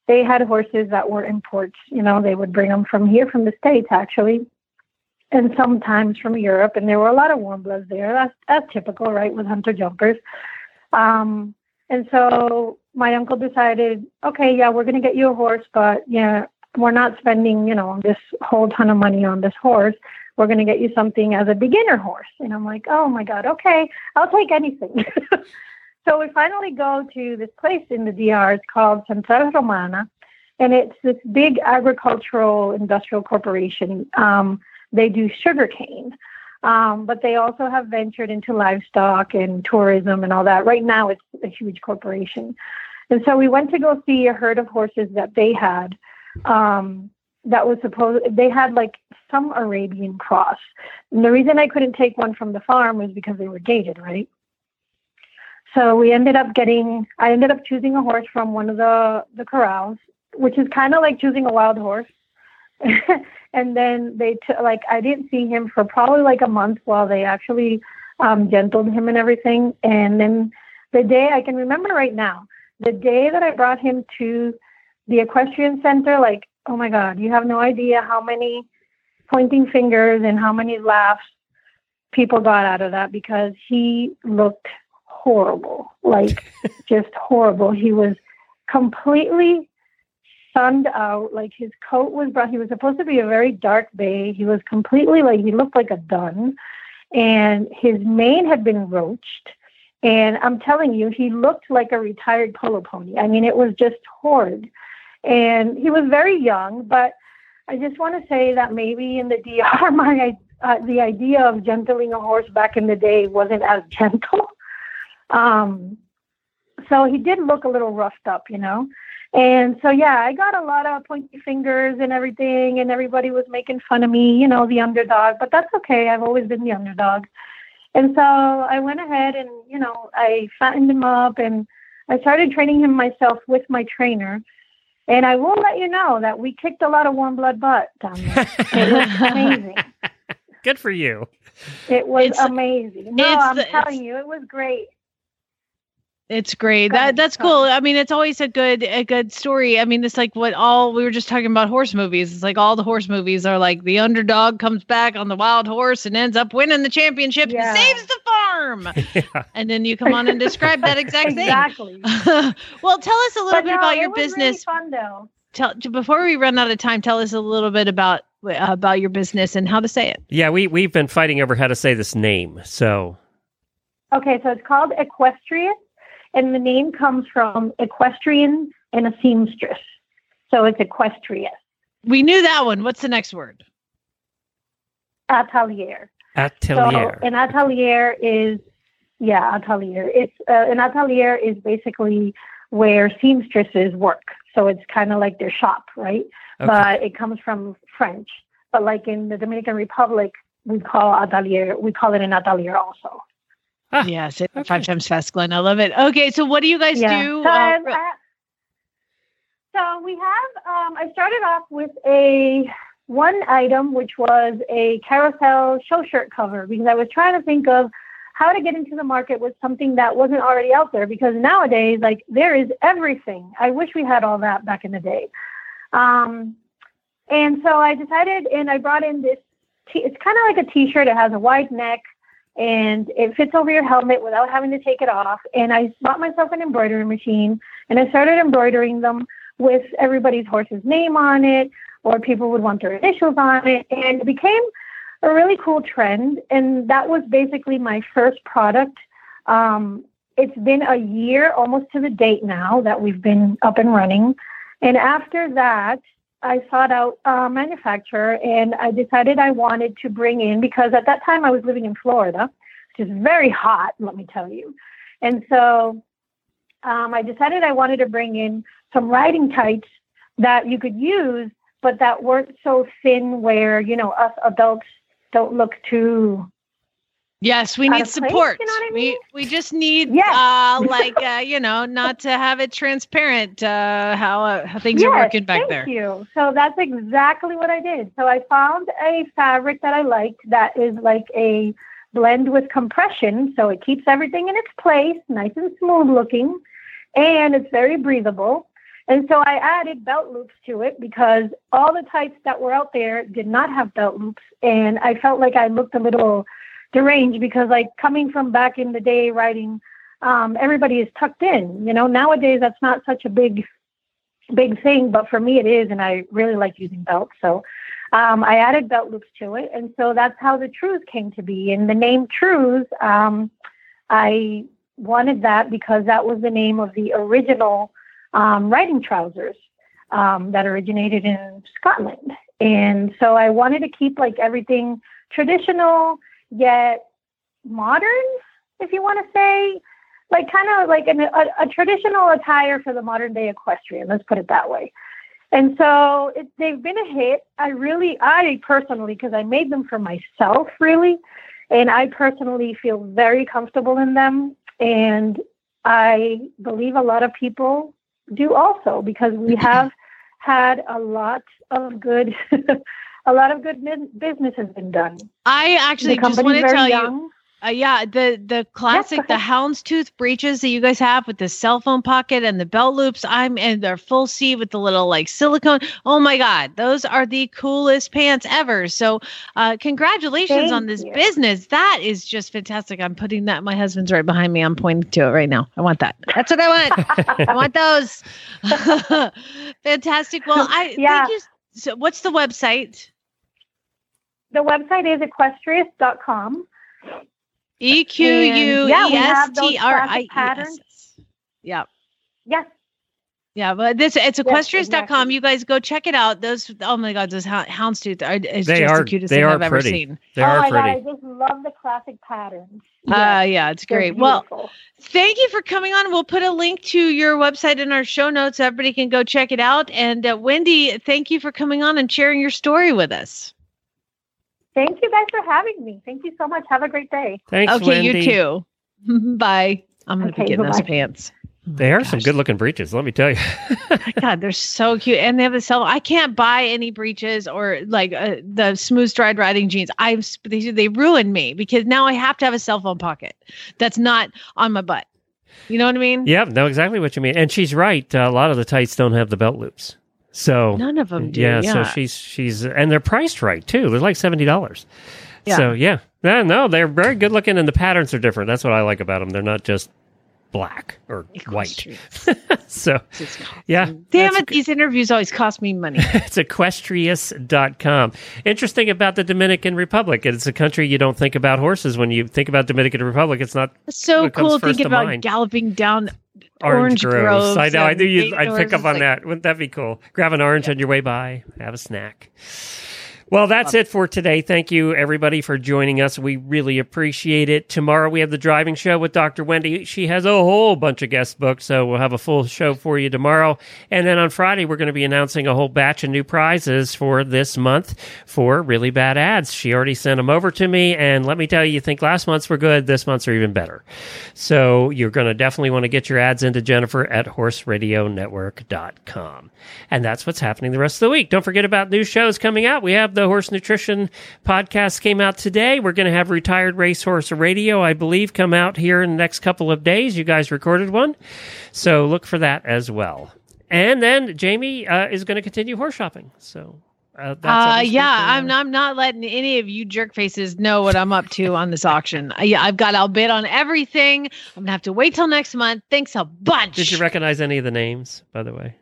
Speaker 7: they had horses that were imports. You know, they would bring them from here, from the states actually, and sometimes from Europe. And there were a lot of warm bloods there. That's that's typical, right, with hunter jumpers. Um, and so my uncle decided, okay, yeah, we're going to get you a horse, but yeah, we're not spending, you know, this whole ton of money on this horse. We're going to get you something as a beginner horse. And I'm like, oh my God, okay, I'll take anything. so we finally go to this place in the DR. It's called Central Romana. And it's this big agricultural industrial corporation. Um, they do sugarcane. Um, but they also have ventured into livestock and tourism and all that. Right now, it's a huge corporation. And so we went to go see a herd of horses that they had. Um, that was supposed, they had like some Arabian cross. And the reason I couldn't take one from the farm was because they were gaited, right? So we ended up getting, I ended up choosing a horse from one of the, the corrals, which is kind of like choosing a wild horse. and then they t- like I didn't see him for probably like a month while they actually um, gentled him and everything. And then the day I can remember right now, the day that I brought him to the equestrian center, like oh my god, you have no idea how many pointing fingers and how many laughs people got out of that because he looked horrible, like just horrible. He was completely sunned out. Like his coat was brown. He was supposed to be a very dark bay. He was completely like he looked like a dun, and his mane had been roached. And I'm telling you, he looked like a retired polo pony. I mean, it was just horrid. And he was very young, but I just want to say that maybe in the DR, my uh, the idea of gentling a horse back in the day wasn't as gentle. Um, so he did look a little roughed up, you know. And so yeah, I got a lot of pointy fingers and everything, and everybody was making fun of me, you know, the underdog. But that's okay. I've always been the underdog. And so I went ahead and you know I fattened him up and I started training him myself with my trainer. And I will let you know that we kicked a lot of warm blood butt down there. It was amazing.
Speaker 1: Good for you.
Speaker 7: It was
Speaker 2: It's-
Speaker 7: amazing. No, I'm
Speaker 2: the-
Speaker 7: telling you, it was great.
Speaker 2: It's great.
Speaker 7: Go
Speaker 2: That
Speaker 7: ahead,
Speaker 2: that's cool. I mean, it's always a good a good story. I mean, it's like what all we were just talking about horse movies. It's like all the horse movies are like the underdog comes back on the wild horse and ends up winning the championship
Speaker 7: Yeah.
Speaker 2: and saves the farm.
Speaker 1: Yeah.
Speaker 2: And then you come on and describe that exact
Speaker 7: exactly.
Speaker 2: thing. Exactly. well, tell us a little
Speaker 7: But
Speaker 2: bit
Speaker 7: no,
Speaker 2: about
Speaker 7: it
Speaker 2: your
Speaker 7: was
Speaker 2: business.
Speaker 7: Really fun though.
Speaker 2: Tell before we run out of time. Tell us a little bit about uh, about your business and how to say it.
Speaker 1: Yeah, we we've been fighting over how to say this name. So
Speaker 7: Okay, so it's called Equestriess, and the name comes from equestrian and a seamstress. So it's Equestriess
Speaker 2: We knew that one. What's the next word?
Speaker 7: Atelier.
Speaker 1: atelier.
Speaker 7: So an atelier is, yeah, atelier. It's uh, an atelier is basically where seamstresses work. So it's kind of like their shop, right?
Speaker 1: Okay.
Speaker 7: But it comes from French. But like in the Dominican Republic, we call atelier, we call it an atelier also.
Speaker 1: Ah,
Speaker 2: yeah, say
Speaker 1: okay.
Speaker 2: five times fast, Glenn. I love it. Okay, so what do you guys
Speaker 7: Yeah.
Speaker 2: do?
Speaker 7: So,
Speaker 2: uh,
Speaker 7: I- I- so we have. Um, I started off with a one item, which was a carousel show shirt cover, because I was trying to think of how to get into the market with something that wasn't already out there. Because nowadays, like there is everything. I wish we had all that back in the day. Um, and so I decided, and I brought in this. T- it's kind of like a T-shirt. It has a wide neck and it fits over your helmet without having to take it off. And I bought myself an embroidery machine and I started embroidering them with everybody's horse's name on it, or people would want their initials on it. And it became a really cool trend. And that was basically my first product. Um, it's been a year almost to the date now that we've been up and running. And after that, I sought out a manufacturer and I decided I wanted to bring in because at that time I was living in Florida, which is very hot, let me tell you. And so um, I decided I wanted to bring in some riding tights that you could use, but that weren't so thin where, you know, us adults don't look too
Speaker 2: yes, we need
Speaker 7: of place,
Speaker 2: support.
Speaker 7: you know I
Speaker 2: We
Speaker 7: mean?
Speaker 2: we just need
Speaker 7: Yes.
Speaker 2: uh like uh, you know, not to have it transparent uh how uh, how things are working back
Speaker 7: thank
Speaker 2: there.
Speaker 7: Thank you. So that's exactly what I did. So I found a fabric that I liked that is like a blend with compression, so it keeps everything in its place, nice and smooth looking, and it's very breathable. And so I added belt loops to it because all the types that were out there did not have belt loops, and I felt like I looked a little deranged because like coming from back in the day riding um, everybody is tucked in you know nowadays that's not such a big big thing, but for me it is, and I really like using belts. So um, I added belt loops to it, and so that's how the Trews came to be. And the name Trews, um, I wanted that because that was the name of the original um, riding trousers um, that originated in Scotland. And so I wanted to keep like everything traditional yet modern, if you want to say like kind of like an, a, a traditional attire for the modern day equestrian. Let's put it that way. And so it, they've been a hit. I really, I personally, because I made them for myself, really, and I personally feel very comfortable in them. And I believe a lot of people do also because we have had a lot of good, a lot of good business has been done.
Speaker 2: I actually just want to tell you. Uh, yeah, the the classic, the houndstooth breeches that you guys have with the cell phone pocket and the belt loops. I'm in they're full seat with the little like silicone. Oh my god, those are the coolest pants ever. So, uh, congratulations on this
Speaker 7: you.
Speaker 2: business. That is just fantastic. I'm putting that. My husband's right behind me. I'm pointing to it right now. I want that. That's what I want. I want those. fantastic. Well, I
Speaker 7: Yeah.
Speaker 2: thank you. So, what's the website?
Speaker 7: The website is equestriess.com.
Speaker 2: E Q U
Speaker 7: yeah,
Speaker 2: E
Speaker 7: we have those
Speaker 2: T R I E
Speaker 7: classic patterns.
Speaker 2: S.
Speaker 7: Yes.
Speaker 2: Yeah, but this it's equestriess.com.
Speaker 7: exactly.
Speaker 2: You guys go check it out. Those oh my god, those hound, houndstooth are is
Speaker 1: They
Speaker 2: just
Speaker 1: are
Speaker 2: the cutest
Speaker 1: they
Speaker 2: thing
Speaker 1: are
Speaker 2: I've ever seen.
Speaker 1: They
Speaker 7: oh
Speaker 1: are
Speaker 7: my
Speaker 1: pretty.
Speaker 7: god, I just love the classic patterns.
Speaker 2: Uh yeah, it's great. Well, thank you for coming on. We'll put a link to your website in our show notes. Everybody can go check it out. And uh, Wendy, thank you for coming on and sharing your story with us.
Speaker 7: Thank you guys for having me. Thank you so much. Have a great day.
Speaker 1: Thanks,
Speaker 2: okay,
Speaker 1: Wendy.
Speaker 2: you too. Bye. I'm gonna
Speaker 7: Okay,
Speaker 2: be getting those
Speaker 7: bye-bye.
Speaker 2: pants.
Speaker 1: They are some good looking breeches, let me tell you.
Speaker 2: God, they're so cute, and they have the cell. I can't buy any breeches or like uh, the smooth stride riding jeans. I've they they ruined me because now I have to have a cell phone pocket that's not on my butt. You know what I mean?
Speaker 1: yeah, know exactly what you mean. And she's right. Uh, a lot of the tights don't have the belt loops. So
Speaker 2: None of them do.
Speaker 1: yeah,
Speaker 2: Yeah,
Speaker 1: so she's she's and they're priced right too. They're like seventy dollars.
Speaker 2: Yeah.
Speaker 1: So yeah, no, no, they're very good looking, and the patterns are different. That's what I like about them. They're not just black or white. so yeah,
Speaker 2: Damn it! These interviews always cost me money.
Speaker 1: it's equestriess.com. Interesting about the Dominican Republic. It's a country you don't think about horses when you think about Dominican Republic. It's not
Speaker 2: It's so cool thinking about
Speaker 1: mind.
Speaker 2: galloping down
Speaker 1: orange, groves.
Speaker 2: groves.
Speaker 1: I know. I knew you'd, I'd pick up on
Speaker 2: like-
Speaker 1: that. Wouldn't that be cool? Grab an orange on your way by, have a snack. Well, that's um, it for today. Thank you, everybody, for joining us. We really appreciate it. Tomorrow we have the driving show with Dr. Wendy. She has a whole bunch of guest books, so we'll have a full show for you tomorrow. And then on Friday, we're going to be announcing a whole batch of new prizes for this month for really bad ads. She already sent them over to me, and let me tell you, you think last month's were good, this month's are even better. So you're going to definitely want to get your ads into Jennifer at horseradionetwork.com. And that's what's happening the rest of the week. Don't forget about new shows coming out. We have the Horse Nutrition podcast came out today. We're going to have Retired Racehorse Radio, I believe, come out here in the next couple of days. You guys recorded one. So look for that as well. And then Jamie uh, is going to continue horse shopping. So uh, that's
Speaker 2: Uh, yeah,
Speaker 1: uh,
Speaker 2: I'm I'm not letting any of you jerk faces know what I'm up to on this auction. I, yeah, I've got I'll bid on everything. I'm gonna have to wait till next month. Thanks a bunch.
Speaker 1: Did you recognize any of the names, by the way?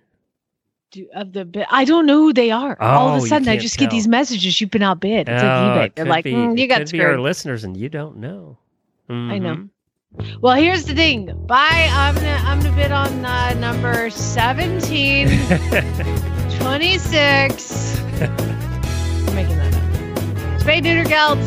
Speaker 2: Of the bid. I don't know who they are. All
Speaker 1: Oh,
Speaker 2: of a sudden, I just get these messages. You've been outbid. It's
Speaker 1: Oh,
Speaker 2: like eBay.
Speaker 1: it
Speaker 2: They're like,
Speaker 1: be-
Speaker 2: "Mm, you got
Speaker 1: could be our listeners, and you don't know.
Speaker 2: I
Speaker 1: Mhm.
Speaker 2: know. Well, here's the thing. Bye. I'm gonna I'm gonna bid on uh, number 17, 26. I'm making that up. Spay neuter geld.